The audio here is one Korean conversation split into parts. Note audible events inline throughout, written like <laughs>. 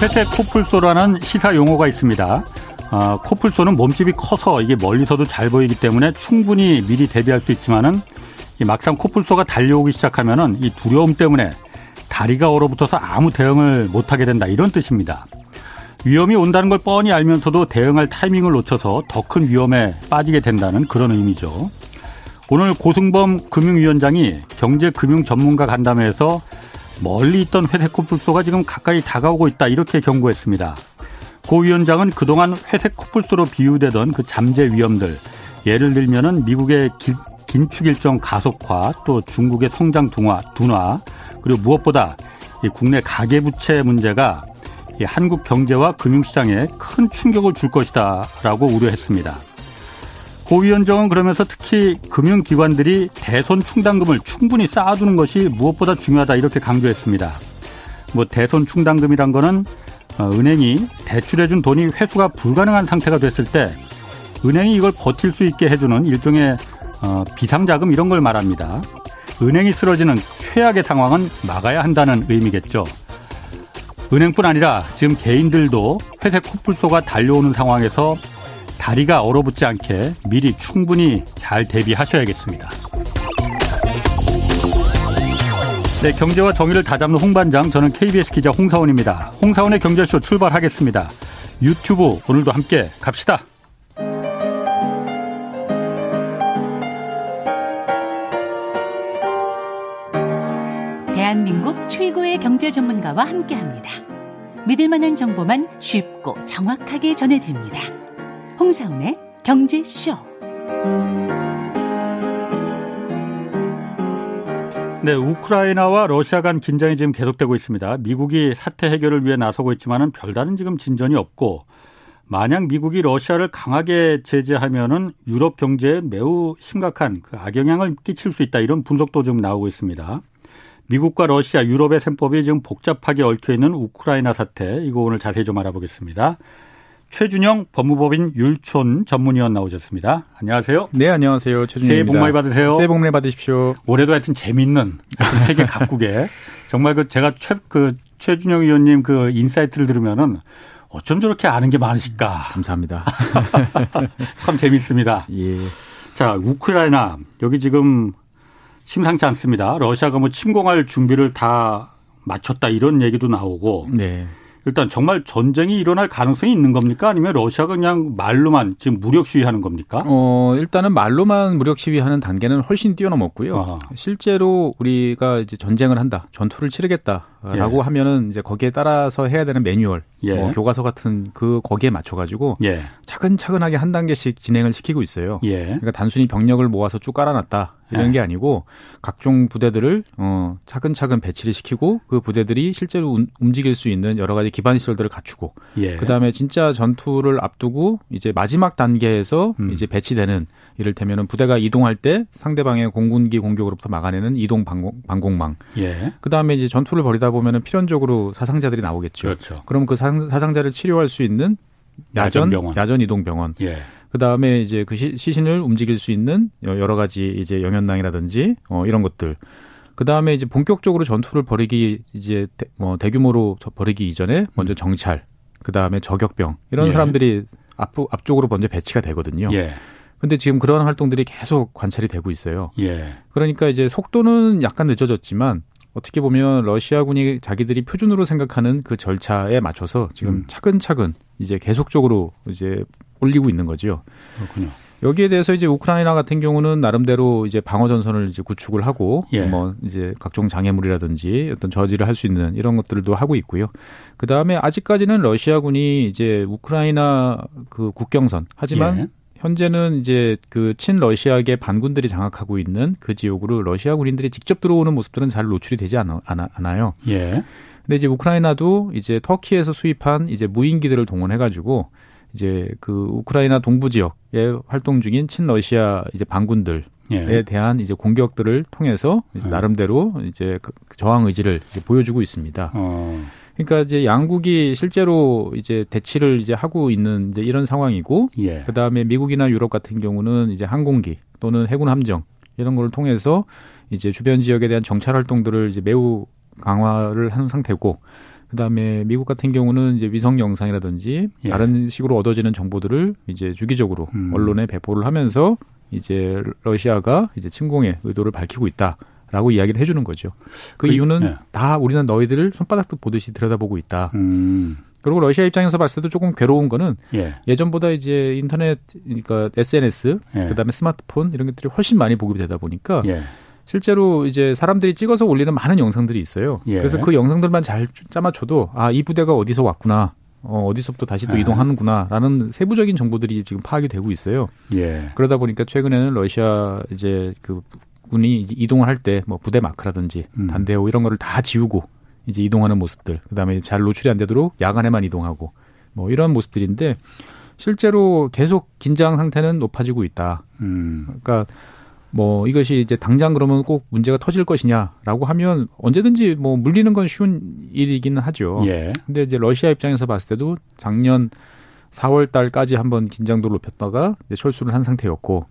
회색 코뿔소라는 시사 용어가 있습니다. 어, 코뿔소는 몸집이 커서 이게 멀리서도 잘 보이기 때문에 충분히 미리 대비할 수 있지만은 막상 코뿔소가 달려오기 시작하면은 이 두려움 때문에 다리가 얼어붙어서 아무 대응을 못하게 된다 이런 뜻입니다. 위험이 온다는 걸 뻔히 알면서도 대응할 타이밍을 놓쳐서 더 큰 위험에 빠지게 된다는 그런 의미죠. 오늘 고승범 금융위원장이 경제금융 전문가 간담회에서 멀리 있던 회색 코뿔소가 지금 가까이 다가오고 있다 이렇게 경고했습니다. 고 위원장은 그동안 회색 코뿔소로 비유되던 그 잠재 위험들 예를 들면은 미국의 기, 긴축 일정 가속화 또 중국의 성장 둔화, 둔화 그리고 무엇보다 이 국내 가계부채 문제가 이 한국 경제와 금융시장에 큰 충격을 줄 것이다라고 우려했습니다. 고 위원장은 그러면서 특히 금융기관들이 대손 충당금을 충분히 쌓아두는 것이 무엇보다 중요하다 이렇게 강조했습니다. 뭐 대손 충당금이란 거는 어, 은행이 대출해준 돈이 회수가 불가능한 상태가 됐을 때 은행이 이걸 버틸 수 있게 해주는 일종의 어, 비상자금 이런 걸 말합니다. 은행이 쓰러지는 최악의 상황은 막아야 한다는 의미겠죠. 은행뿐 아니라 지금 개인들도 회색 코뿔소가 달려오는 상황에서 다리가 얼어붙지 않게 미리 충분히 잘 대비하셔야겠습니다. 네, 경제와 정의를 다잡는 홍반장, 저는 KBS 기자 홍사원입니다. 홍사원의 경제쇼 출발하겠습니다. 유튜브 오늘도 함께 갑시다. 대한민국 최고의 경제 전문가와 함께합니다. 믿을 만한 정보만 쉽고 정확하게 전해드립니다. 홍사운의 경제쇼. 네, 우크라이나와 러시아 간 긴장이 지금 계속되고 있습니다. 미국이 사태 해결을 위해 나서고 있지만은 별다른 지금 진전이 없고 만약 미국이 러시아를 강하게 제재하면은 유럽 경제에 매우 심각한 그 악영향을 끼칠 수 있다 이런 분석도 좀 나오고 있습니다. 미국과 러시아, 유럽의 셈법이 지금 복잡하게 얽혀 있는 우크라이나 사태 이거 오늘 자세히 좀 알아보겠습니다. 최준영 법무법인 율촌 전문위원 나오셨습니다. 안녕하세요. 네, 안녕하세요. 최준영입니다. 새해 복 많이 받으세요. 새해 복 많이 받으십시오. 올해도 하여튼 재밌는 세계 각국에 <laughs> 정말 그 제가 최, 그 최준영 위원님 그 insight를 들으면은 어쩜 저렇게 아는 게 많으실까. 감사합니다. <laughs> 참 재밌습니다. 예. 자, 우크라이나 여기 지금 심상치 않습니다. 러시아가 뭐 침공할 준비를 다 마쳤다 이런 얘기도 나오고. 네. 일단 정말 전쟁이 일어날 가능성이 있는 겁니까? 아니면 러시아가 그냥 말로만 지금 무력 시위하는 겁니까? 어, 일단은 말로만 무력 시위하는 단계는 훨씬 뛰어넘었고요. 아하. 실제로 우리가 이제 전쟁을 한다, 전투를 치르겠다라고 예. 하면은 이제 거기에 따라서 해야 되는 매뉴얼, 예. 뭐 교과서 같은 그 거기에 맞춰가지고 예. 차근차근하게 한 단계씩 진행을 시키고 있어요. 예. 그러니까 단순히 병력을 모아서 쭉 깔아놨다. 이런 네. 게 아니고 각종 부대들을 어 차근차근 배치를 시키고 그 부대들이 실제로 움직일 수 있는 여러 가지 기반 시설들을 갖추고 예. 그다음에 진짜 전투를 앞두고 이제 마지막 단계에서 음. 이제 배치되는 이를테면은 부대가 이동할 때 상대방의 공군기 공격으로부터 막아내는 이동 방공, 방공망. 예. 그다음에 이제 전투를 벌이다 보면은 필연적으로 사상자들이 나오겠죠. 그렇죠. 그럼 그 사상 자를 치료할 수 있는 야전 야전, 야전 이동 병원. 예. 그 다음에 이제 그 시 신을 움직일 수 있는 여러 가지 이제 영현낭이라든지 어 이런 것들. 그 다음에 이제 본격적으로 전투를 벌이기 이제 대, 뭐 대규모로 벌이기 이전에 먼저 음. 정찰, 그 다음에 저격병 이런 예. 사람들이 앞 앞쪽으로 먼저 배치가 되거든요. 예. 근데 지금 그런 활동들이 계속 관찰이 되고 있어요. 예. 그러니까 이제 속도는 약간 늦어졌지만 어떻게 보면 러시아군이 자기들이 표준으로 생각하는 그 절차에 맞춰서 지금 음. 차근차근 이제 계속적으로 이제 올리고 있는 거죠. 그렇군요. 여기에 대해서 이제 우크라이나 같은 경우는 나름대로 이제 방어 전선을 이제 구축을 하고 예. 뭐 이제 각종 장애물이라든지 어떤 저지를 할 수 있는 이런 것들도 하고 있고요. 그 다음에 아직까지는 러시아군이 이제 우크라이나 그 국경선 하지만 예. 현재는 이제 그 친러시아계 반군들이 장악하고 있는 그 지역으로 러시아 군인들이 직접 들어오는 모습들은 잘 노출이 되지 않아, 않아요. 예. 근데 이제 우크라이나도 이제 터키에서 수입한 이제 무인기들을 동원해가지고 이제 그 우크라이나 동부 지역에 활동 중인 친러시아 이제 반군들 에 예. 대한 이제 공격들을 통해서 이제 예. 나름대로 이제 그 저항 의지를 이제 보여주고 있습니다. 어. 그러니까 이제 양국이 실제로 이제 대치를 이제 하고 있는 이제 이런 상황이고 예. 그다음에 미국이나 유럽 같은 경우는 이제 항공기 또는 해군 함정 이런 걸 통해서 이제 주변 지역에 대한 정찰 활동들을 이제 매우 강화를 하는 상태고 그다음에 미국 같은 경우는 이제 위성 영상이라든지 예. 다른 식으로 얻어지는 정보들을 이제 주기적으로 음. 언론에 배포를 하면서 이제 러시아가 이제 침공의 의도를 밝히고 있다 라고 이야기를 해주는 거죠. 그, 그 이유는 예. 다 우리는 너희들을 손바닥도 보듯이 들여다보고 있다. 음. 그리고 러시아 입장에서 봤을 때도 조금 괴로운 거는 예. 전보다 이제 인터넷 그러니까 SNS 예. 그다음에 스마트폰 이런 것들이 훨씬 많이 보급이 되다 보니까 예. 실제로 이제 사람들이 찍어서 올리는 많은 영상들이 있어요. 예. 그래서 그 영상들만 잘 짜맞춰도 아, 이 부대가 어디서 왔구나. 어, 어디서부터 다시 또 아. 이동하는구나라는 세부적인 정보들이 지금 파악이 되고 있어요. 예. 그러다 보니까 최근에는 러시아 이제 그 군이 이동을 할 때 뭐 부대 마크라든지 음. 단대호 이런 거를 다 지우고 이제 이동하는 모습들, 그다음에 잘 노출이 안 되도록 야간에만 이동하고 뭐 이런 모습들인데 실제로 계속 긴장 상태는 높아지고 있다. 음. 그러니까 뭐 이것이 이제 당장 그러면 꼭 문제가 터질 것이냐라고 하면 언제든지 뭐 물리는 건 쉬운 일이기는 하죠. 예. 근데 이제 러시아 입장에서 봤을 때도 작년 4월 달까지 한번 긴장도를 높였다가 이제 철수를 한 상태였고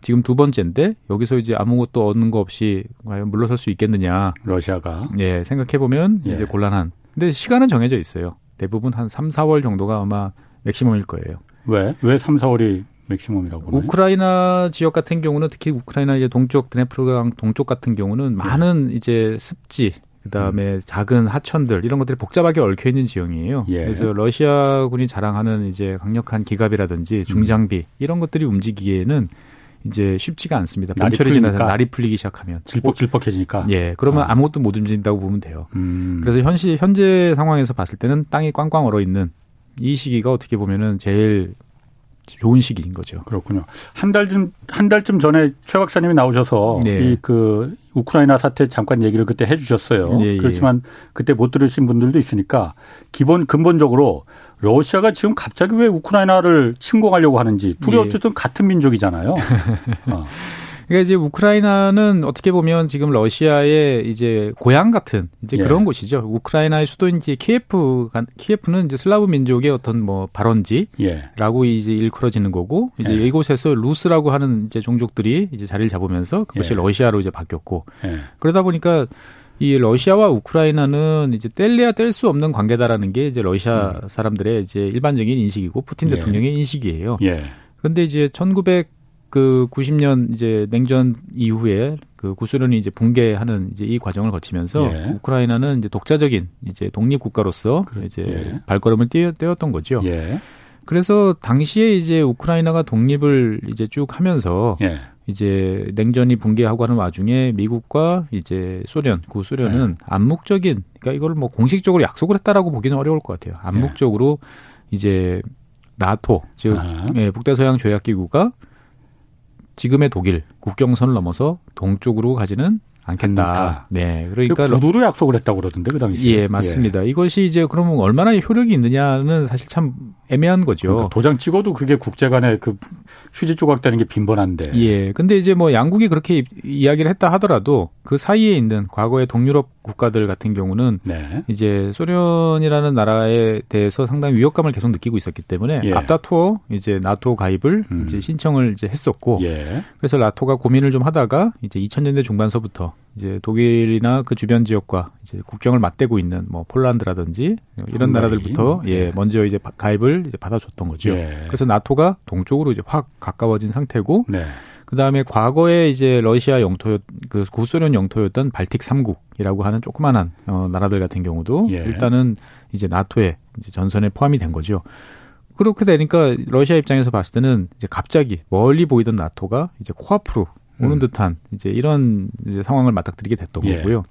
지금 두 번째인데 여기서 이제 아무것도 얻는 거 없이 과연 물러설 수 있겠느냐. 러시아가. 예, 생각해 보면 예. 이제 곤란한. 근데 시간은 정해져 있어요. 대부분 한 3, 4월 정도가 아마 맥시멈일 거예요. 왜? 왜 3, 4월이 맥시멈이라고 그러나요? 우크라이나 지역 같은 경우는 특히 우크라이나 이제 동쪽 드네프르강 동쪽 같은 경우는 네. 많은 이제 습지 그다음에 음. 작은 하천들 이런 것들이 복잡하게 얽혀 있는 지형이에요. 예. 그래서 러시아군이 자랑하는 이제 강력한 기갑이라든지 중장비 음. 이런 것들이 움직이기에는 이제 쉽지가 않습니다. 봄철이 지나서 날이 풀리기 시작하면 질퍽질퍽해지니까. 예, 그러면 아. 무것도 못 움직인다고 보면 돼요. 음. 그래서 현시 현재 상황에서 봤을 때는 땅이 꽝꽝 얼어 있는 이 시기가 어떻게 보면은 제일 좋은 시기인 거죠. 그렇군요. 한 달쯤 한 달쯤 전에 최 박사님이 나오셔서 네. 이그 우크라이나 사태 잠깐 얘기를 그때 해주셨어요. 네, 그렇지만 그때 못 들으신 분들도 있으니까 기본 근본적으로 러시아가 지금 갑자기 왜 우크라이나를 침공하려고 하는지 둘이 예. 어쨌든 같은 민족이잖아요. <laughs> 어. 그러니까 이제 우크라이나는 어떻게 보면 지금 러시아의 이제 고향 같은 이제 예. 그런 곳이죠. 우크라이나의 수도인 지 키예프 키예프는 이제 슬라브 민족의 어떤 뭐 발원지라고 예. 이제 일컬어지는 거고 이제 예. 이곳에서 루스라고 하는 이제 종족들이 이제 자리를 잡으면서 그것이 예. 러시아로 이제 바뀌었고 예. 그러다 보니까 이 러시아와 우크라이나는 이제 뗄래야 뗄 수 없는 관계다라는 게 이제 러시아 음. 사람들의 이제 일반적인 인식이고 푸틴 예. 대통령의 인식이에요. 그런데 이제 1900 그 90년 이제 냉전 이후에 그 구소련이 이제 붕괴하는 이제 이 과정을 거치면서 예. 우크라이나는 이제 독자적인 이제 독립 국가로서 이제 예. 발걸음을 떼, 떼었던 거죠. 예. 그래서 당시에 이제 우크라이나가 독립을 이제 쭉 하면서 예. 이제 냉전이 붕괴하고 하는 와중에 미국과 이제 소련, 구 소련은 예. 암묵적인 그러니까 이걸 뭐 공식적으로 약속을 했다라고 보기는 어려울 것 같아요. 암묵적으로 이제 나토 즉 예, 북대서양 조약 기구가 지금의 독일 국경선을 넘어서 동쪽으로 가지는 않겠다. 네. 그러니까 구두로 약속을 했다고 그러던데 그 당시에. 예, 맞습니다. 예. 이것이 이제 그러면 얼마나 효력이 있느냐는 사실 참 애매한 거죠. 그러니까 도장 찍어도 그게 국제 간에 그 휴지 조각되는 게 빈번한데. 예. 근데 이제 뭐 양국이 그렇게 이야기를 했다 하더라도 그 사이에 있는 과거의 동유럽 국가들 같은 경우는 네. 이제 소련이라는 나라에 대해서 상당히 위협감을 계속 느끼고 있었기 때문에 예. 앞다투어 이제 나토 가입을 음. 이제 신청을 이제 했었고 예. 그래서 나토가 고민을 좀 하다가 이제 2000년대 중반서부터 이제 독일이나 그 주변 지역과 이제 국경을 맞대고 있는 뭐 폴란드라든지 이런 나라들부터 예, 예, 먼저 이제 가입을 이제 받아줬던 거죠. 예. 그래서 나토가 동쪽으로 이제 확 가까워진 상태고 네. 그다음에 과거에 이제 러시아 영토 그 구소련 영토였던 발틱 3국이라고 하는 조그만한 어 나라들 같은 경우도 예. 일단은 이제 나토에 이제 전선에 포함이 된 거죠. 그렇게 되니까 러시아 입장에서 봤을 때는 이제 갑자기 멀리 보이던 나토가 이제 코앞으로 오는 음. 듯한 이제 이런 이제 상황을 맞닥뜨리게 됐던 예. 거고요.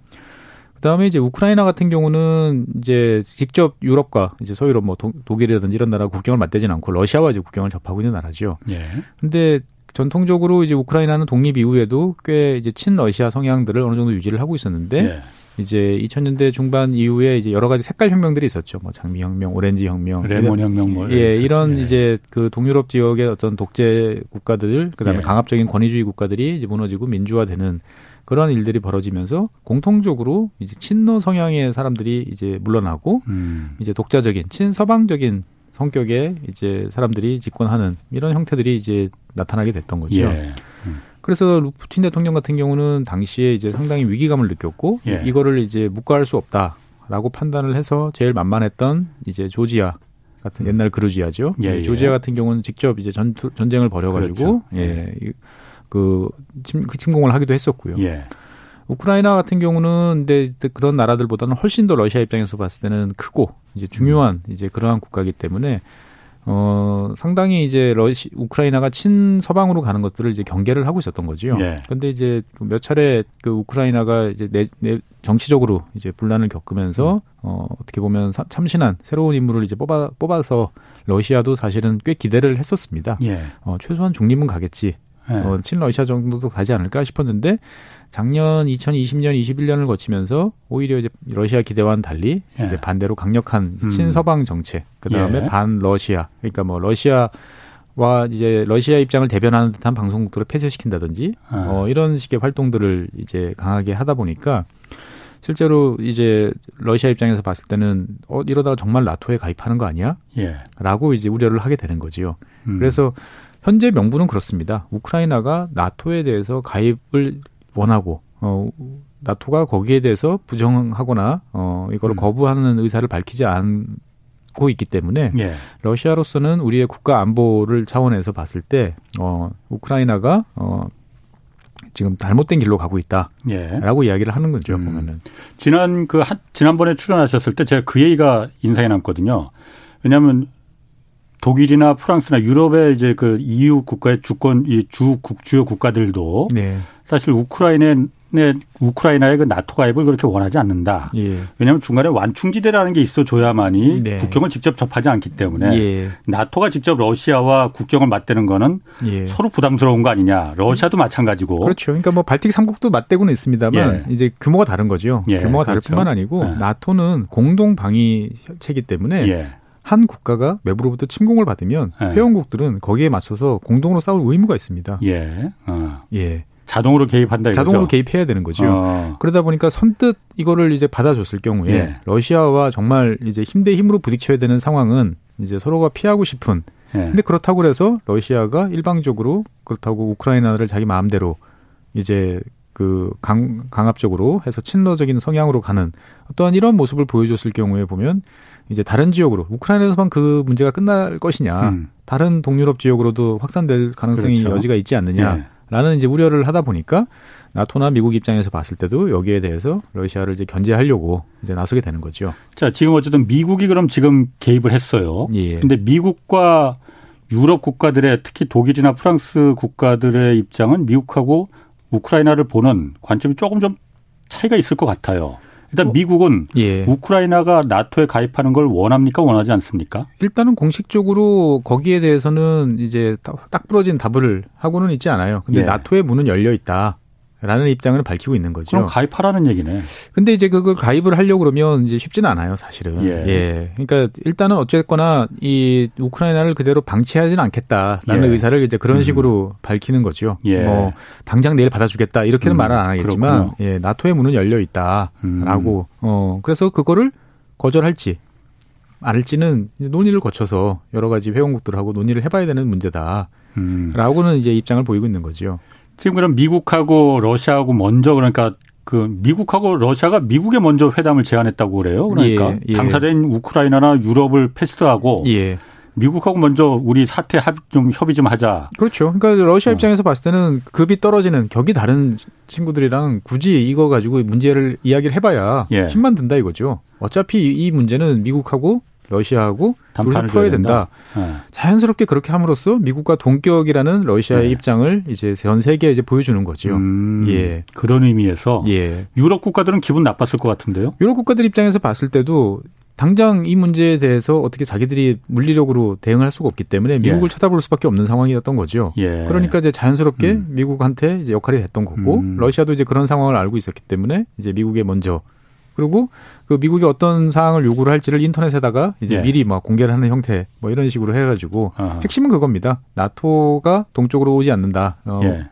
그다음에 이제 우크라이나 같은 경우는 이제 직접 유럽과 이제 서유럽 뭐 독일이라든지 이런 나라 국경을 맞대진 않고 러시아와 이제 국경을 접하고 있는 나라죠. 예. 근데 전통적으로 이제 우크라이나는 독립 이후에도 꽤 이제 친러시아 성향들을 어느 정도 유지를 하고 있었는데 예. 이제 2000년대 중반 이후에 이제 여러 가지 색깔 혁명들이 있었죠. 뭐 장미 혁명, 오렌지 혁명, 레몬 혁명 뭐 예, 이런 예. 이제 그 동유럽 지역의 어떤 독재 국가들, 그다음에 예. 강압적인 권위주의 국가들이 이제 무너지고 민주화되는 그런 일들이 벌어지면서 공통적으로 이제 친러 성향의 사람들이 이제 물러나고 음. 이제 독자적인 친서방적인 성격의 이제 사람들이 집권하는 이런 형태들이 이제 나타나게 됐던 거죠. 예. 음. 그래서 푸틴 대통령 같은 경우는 당시에 이제 상당히 위기감을 느꼈고 예. 이거를 이제 묵과할 수 없다. 있다라고 판단을 해서 제일 만만했던 이제 조지아 같은 음. 옛날 그루지아죠. 예, 예. 조지아 같은 경우는 직접 이제 전, 전쟁을 벌여가지고 그렇죠. 예, 예. 그, 침, 그 침공을 하기도 했었고요. 예. 우크라이나 같은 경우는 근데 그런 나라들보다는 훨씬 더 러시아 입장에서 봤을 때는 크고 이제 중요한 음. 이제 그러한 국가이기 때문에 어, 상당히 이제 러시, 우크라이나가 친서방으로 가는 것들을 이제 경계를 하고 있었던 거죠. 예. 근데 이제 그몇 차례 그 우크라이나가 이제 내, 내 정치적으로 이제 분란을 겪으면서 음. 어, 어떻게 보면 사, 참신한 새로운 인물을 이제 뽑아, 뽑아서 러시아도 사실은 꽤 기대를 했었습니다. 예. 어, 최소한 중립은 가겠지. 예. 어, 친러시아 정도도 가지 않을까 싶었는데 작년 2020년, 21년을 거치면서 오히려 이제 러시아 기대와는 달리 예. 이제 반대로 강력한 음. 친서방 정책, 그 다음에 예. 반 러시아, 그러니까 뭐 러시아 와 이제 러시아 입장을 대변하는 듯한 방송국들을 폐쇄시킨다든지 아. 어, 이런 식의 활동들을 이제 강하게 하다 보니까 실제로 이제 러시아 입장에서 봤을 때는 어 이러다가 정말 나토에 가입하는 거 아니야? 예. 라고 이제 우려를 하게 되는 거지요. 음. 그래서 현재 명분은 그렇습니다. 우크라이나가 나토에 대해서 가입을 원하고 어 나토가 거기에 대해서 부정하거나 어 이거를 음. 거부하는 의사를 밝히지 않고 있기 때문에 예. 러시아로서는 우리의 국가 안보를 차원에서 봤을 때어 우크라이나가 어 지금 잘못된 길로 가고 있다라고 예. 이야기를 하는 거죠 음. 보면은 지난 그 한, 지난번에 출연하셨을 때 제가 그 얘기가 인상에 남거든요. 왜냐하면 독일이나 프랑스나 유럽의 이제 그 EU 국가의 주권 이주 주요 국가들도 네. 사실 우크라이나의 우크라이나의 그 나토 가입을 그렇게 원하지 않는다. 예. 왜냐하면 중간에 완충지대라는 게 있어줘야만이 네. 국경을 직접 접하지 않기 때문에 예. 나토가 직접 러시아와 국경을 맞대는 거는 예. 서로 부담스러운 거 아니냐. 러시아도 마찬가지고. 그렇죠. 그러니까 뭐 발틱 3국도 맞대고는 있습니다만 예. 이제 규모가 다른 거죠. 예. 규모가 다를 그렇죠. 뿐만 아니고 예. 나토는 공동 방위체이기 때문에 한 국가가 외부로부터 침공을 받으면 회원국들은 거기에 맞춰서 공동으로 싸울 의무가 있습니다. 예. 어. 예. 자동으로 개입한다 이거죠. 자동으로 개입해야 되는 거죠. 어. 그러다 보니까 선뜻 이거를 이제 받아줬을 경우에 예. 러시아와 정말 이제 힘 대 힘으로 부딪혀야 되는 상황은 이제 서로가 피하고 싶은. 예. 근데 그렇다고 해서 러시아가 일방적으로 그렇다고 우크라이나를 자기 마음대로 이제 그 강, 강압적으로 해서 친러적인 성향으로 가는 어떠한 이런 모습을 보여줬을 경우에 보면 이제 다른 지역으로 우크라이나에서만 그 문제가 끝날 것이냐 음. 다른 동유럽 지역으로도 확산될 가능성이 그렇죠. 여지가 있지 않느냐. 예. 라는 이제 우려를 하다 보니까 나토나 미국 입장에서 봤을 때도 여기에 대해서 러시아를 이제 견제하려고 이제 나서게 되는 거죠. 자, 지금 어쨌든 미국이 그럼 지금 개입을 했어요. 예. 근데 미국과 유럽 국가들의 특히 독일이나 프랑스 국가들의 입장은 미국하고 우크라이나를 보는 관점이 조금 좀 차이가 있을 것 같아요. 일단 어, 미국은 예. 우크라이나가 나토에 가입하는 걸 원합니까 원하지 않습니까? 일단은 공식적으로 거기에 대해서는 이제 딱 부러진 답을 하고는 있지 않아요. 근데 예. 나토의 문은 열려 있다. 라는 입장을 밝히고 있는 거죠. 그럼 가입하라는 얘기네. 근데 이제 그걸 가입을 하려고 그러면 이제 쉽지는 않아요, 사실은. 예. 예. 그러니까 일단은 어쨌거나 이 우크라이나를 그대로 방치하지는 않겠다라는 예. 의사를 이제 그런 음. 식으로 음. 밝히는 거죠. 예. 뭐 당장 내일 받아주겠다 이렇게는 음. 말은 안 하겠지만 그렇군요. 예, 나토의 문은 열려 있다라고 음. 어 그래서 그거를 거절할지 않을지는 논의를 거쳐서 여러 가지 회원국들하고 논의를 해봐야 되는 문제다 라고는 음. 이제 입장을 보이고 있는 거죠. 지금 그럼 미국하고 러시아하고 먼저 그러니까 그 미국하고 러시아가 미국에 먼저 회담을 제안했다고 그래요. 그러니까 예, 예. 당사자인 우크라이나나 유럽을 패스하고 예. 미국하고 먼저 우리 사태 합, 좀 협의 좀 하자. 그렇죠. 그러니까 러시아 어. 입장에서 봤을 때는 급이 떨어지는 격이 다른 친구들이랑 굳이 이거 가지고 문제를 이야기를 해봐야 예. 힘만 든다 이거죠. 어차피 이 문제는 미국하고 러시아하고 둘이서 풀어야 된다. 된다. 네. 자연스럽게 그렇게 함으로써 미국과 동격이라는 러시아의 네. 입장을 이제 전 세계에 이제 보여주는 거죠. 음, 예. 그런 의미에서 예. 유럽 국가들은 기분 나빴을 것 같은데요. 유럽 국가들 입장에서 봤을 때도 당장 이 문제에 대해서 어떻게 자기들이 물리력으로 대응할 수가 없기 때문에 미국을 예. 쳐다볼 수밖에 없는 상황이었던 거죠. 예. 그러니까 이제 자연스럽게 음. 미국한테 이제 역할이 됐던 거고 음. 러시아도 이제 그런 상황을 알고 있었기 때문에 이제 미국에 먼저 그리고 그 미국이 어떤 사항을 요구를 할지를 인터넷에다가 이제 예. 미리 막 공개를 하는 형태 뭐 이런 식으로 해가지고 어허. 핵심은 그겁니다. 나토가 동쪽으로 오지 않는다. 어, 예.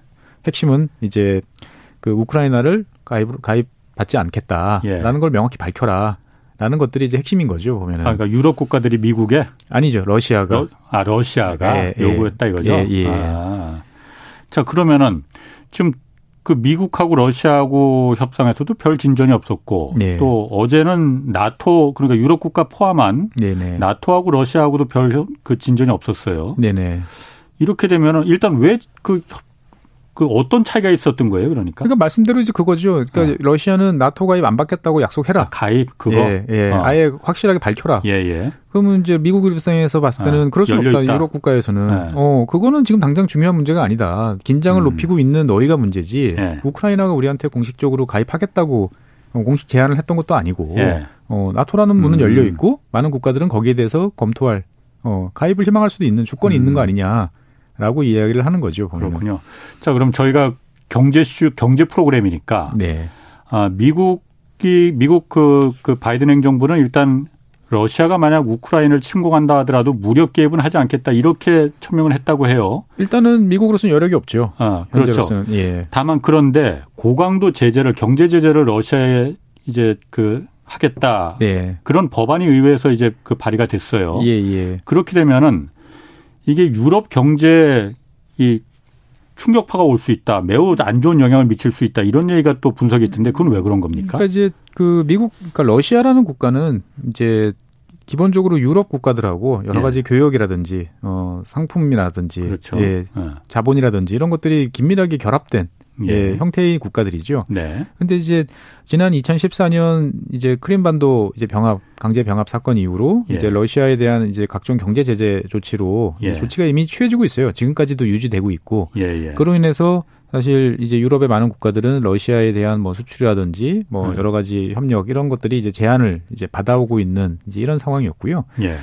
핵심은 이제 그 우크라이나를 가입 가입 받지 않겠다라는 예. 걸 명확히 밝혀라. 라는 것들이 이제 핵심인 거죠 보면은. 아, 그러니까 유럽 국가들이 미국에 아니죠 러시아가 러, 아 러시아가 예, 예. 요구했다 이거죠. 예, 예. 아. 자 그러면은 지금 그 미국하고 러시아하고 협상에서도 별 진전이 없었고 네. 또 어제는 나토 그러니까 유럽 국가 포함한 네네. 나토하고 러시아하고도 별 그 진전이 없었어요. 네네. 이렇게 되면은 일단 왜 그 그 어떤 차이가 있었던 거예요, 그러니까? 그러니까 말씀대로 이제 그거죠. 그러니까 어. 러시아는 나토 가입 안 받겠다고 약속해라. 아, 가입 그거. 예, 예. 어. 아예 확실하게 밝혀라. 예, 예. 그러면 이제 미국 입장에서 봤을 때는 어. 그럴 수 없다. 유럽 국가에서는 네. 어 그거는 지금 당장 중요한 문제가 아니다. 긴장을 음. 높이고 있는 너희가 문제지. 예. 우크라이나가 우리한테 공식적으로 가입하겠다고 어, 공식 제안을 했던 것도 아니고. 예. 어 나토라는 문은 음. 열려 있고 많은 국가들은 거기에 대해서 검토할 어 가입을 희망할 수도 있는 주권이 음. 있는 거 아니냐. 라고 이야기를 하는 거죠. 보면 그렇군요. 자, 그럼 저희가 경제슈, 경제 프로그램이니까. 네. 아, 미국이, 미국 그, 그 바이든 행정부는 일단 러시아가 만약 우크라이나를 침공한다 하더라도 무력 개입은 하지 않겠다 이렇게 천명을 했다고 해요. 일단은 미국으로서는 여력이 없죠. 아, 그렇죠. 예. 다만 그런데 고강도 제재를 경제 제재를 러시아에 이제 그 하겠다. 네. 그런 법안이 의회에서 이제 그 발의가 됐어요. 예, 예. 그렇게 되면은 이게 유럽 경제 이 충격파가 올 수 있다. 매우 안 좋은 영향을 미칠 수 있다. 이런 얘기가 또 분석이 있던데 그건 왜 그런 겁니까? 그러니까 이제 그 미국 그러니까 러시아라는 국가는 이제 기본적으로 유럽 국가들하고 여러 예. 가지 예. 교역이라든지 어 상품이라든지 그렇죠. 예, 예. 자본이라든지 이런 것들이 긴밀하게 결합된 예. 예, 형태의 국가들이죠. 네. 근데 이제 지난 2014년 이제 크림반도 이제 병합 강제 병합 사건 이후로 예. 이제 러시아에 대한 이제 각종 경제 제재 조치로 예. 조치가 이미 취해지고 있어요. 지금까지도 유지되고 있고. 예, 예. 그로 인해서 사실 이제 유럽의 많은 국가들은 러시아에 대한 뭐 수출이라든지 뭐 음. 여러 가지 협력 이런 것들이 이제 제한을 이제 받아오고 있는 이제 이런 상황이었고요. 예.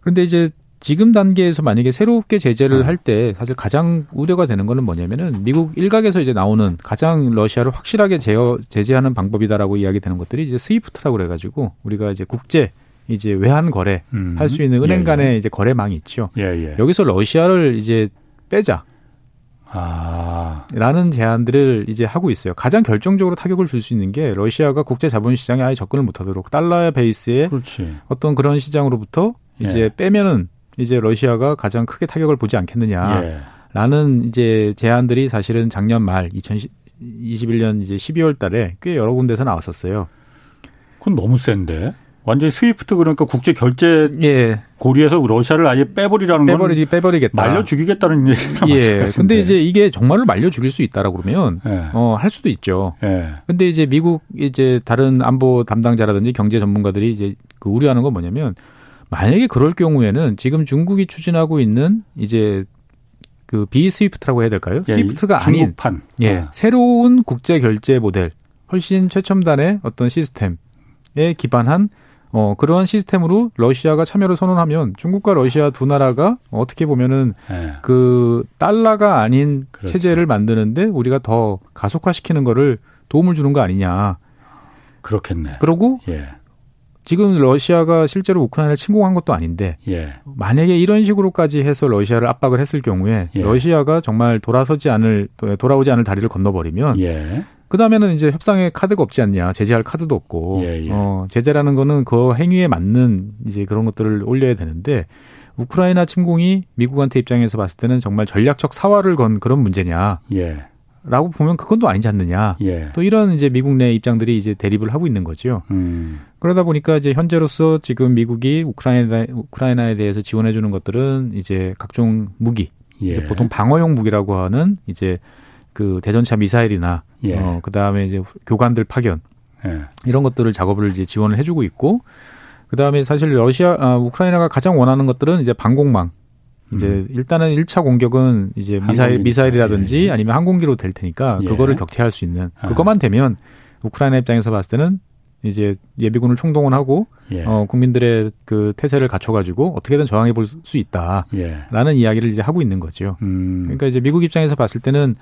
그런데 이제 지금 단계에서 만약에 새롭게 제재를 네. 할때 사실 가장 우려가 되는 거는 뭐냐면은 미국 일각에서 이제 나오는 가장 러시아를 확실하게 제어, 제재하는 방법이다라고 이야기되는 것들이 이제 스위프트라고 그래가지고 우리가 이제 국제 이제 외환 거래 음. 할수 있는 은행 예, 간의 예. 이제 거래망이 있죠. 예, 예. 여기서 러시아를 이제 빼자. 아. 라는 제안들을 이제 하고 있어요. 가장 결정적으로 타격을 줄 수 있는 게 러시아가 국제 자본 시장에 아예 접근을 못 하도록 달러 베이스의 그렇지. 어떤 그런 시장으로부터 이제 예. 빼면은 이제 러시아가 가장 크게 타격을 보지 않겠느냐라는 예. 이제 제안들이 사실은 작년 말 2021년 이제 12월 달에 꽤 여러 군데서 나왔었어요. 그건 너무 센데. 완전히 스위프트 그러니까 국제 결제 예. 고리에서 러시아를 아예 빼버리라는 빼버리지 빼버리겠다. 말려 죽이겠다는 얘기가 예. 근데 이제 이게 정말로 말려 죽일 수 있다라 고 그러면 예. 어할 수도 있죠. 예. 근데 이제 미국 이제 다른 안보 담당자라든지 경제 전문가들이 이제 그 우려하는 건 뭐냐면 만약에 그럴 경우에는 지금 중국이 추진하고 있는 이제 그 비스위프트라고 해야 될까요? 예, 스위프트가 아닌 판. 예, 아. 새로운 국제 결제 모델, 훨씬 최첨단의 어떤 시스템에 기반한 어 그러한 시스템으로 러시아가 참여를 선언하면 중국과 러시아 두 나라가 어떻게 보면은 예. 그 달러가 아닌 그렇죠. 체제를 만드는데 우리가 더 가속화시키는 거를 도움을 주는 거 아니냐. 그렇겠네. 그러고 예. 지금 러시아가 실제로 우크라이나를 침공한 것도 아닌데 예. 만약에 이런 식으로까지 해서 러시아를 압박을 했을 경우에 예. 러시아가 정말 돌아서지 않을 돌아오지 않을 다리를 건너버리면 예. 그 다음에는 이제 협상에 카드가 없지 않냐 제재할 카드도 없고 예, 예. 어, 제재라는 거는 그 행위에 맞는 이제 그런 것들을 올려야 되는데 우크라이나 침공이 미국한테 입장에서 봤을 때는 정말 전략적 사활을 건 그런 문제냐. 예. 라고 보면 그건 또 아니지 않느냐. 예. 또 이런 이제 미국 내 입장들이 이제 대립을 하고 있는 거죠. 음. 그러다 보니까 이제 현재로서 지금 미국이 우크라이나 우크라이나에 대해서 지원해 주는 것들은 이제 각종 무기, 예. 이제 보통 방어용 무기라고 하는 이제 그 대전차 미사일이나 예. 어 그 다음에 이제 교관들 파견 예. 이런 것들을 작업을 이제 지원을 해주고 있고 그 다음에 사실 러시아 아, 우크라이나가 가장 원하는 것들은 이제 방공망 이제 음. 일단은 1차 공격은 이제 미사일 미사일이라든지 예. 아니면 항공기로 될 테니까 예. 그거를 격퇴할 수 있는 아. 그것만 되면 우크라이나 입장에서 봤을 때는 이제 예비군을 총동원하고 예. 어 국민들의 그 태세를 갖춰 가지고 어떻게든 저항해 볼 수 있다라는 예. 이야기를 이제 하고 있는 거죠. 음. 그러니까 이제 미국 입장에서 봤을 때는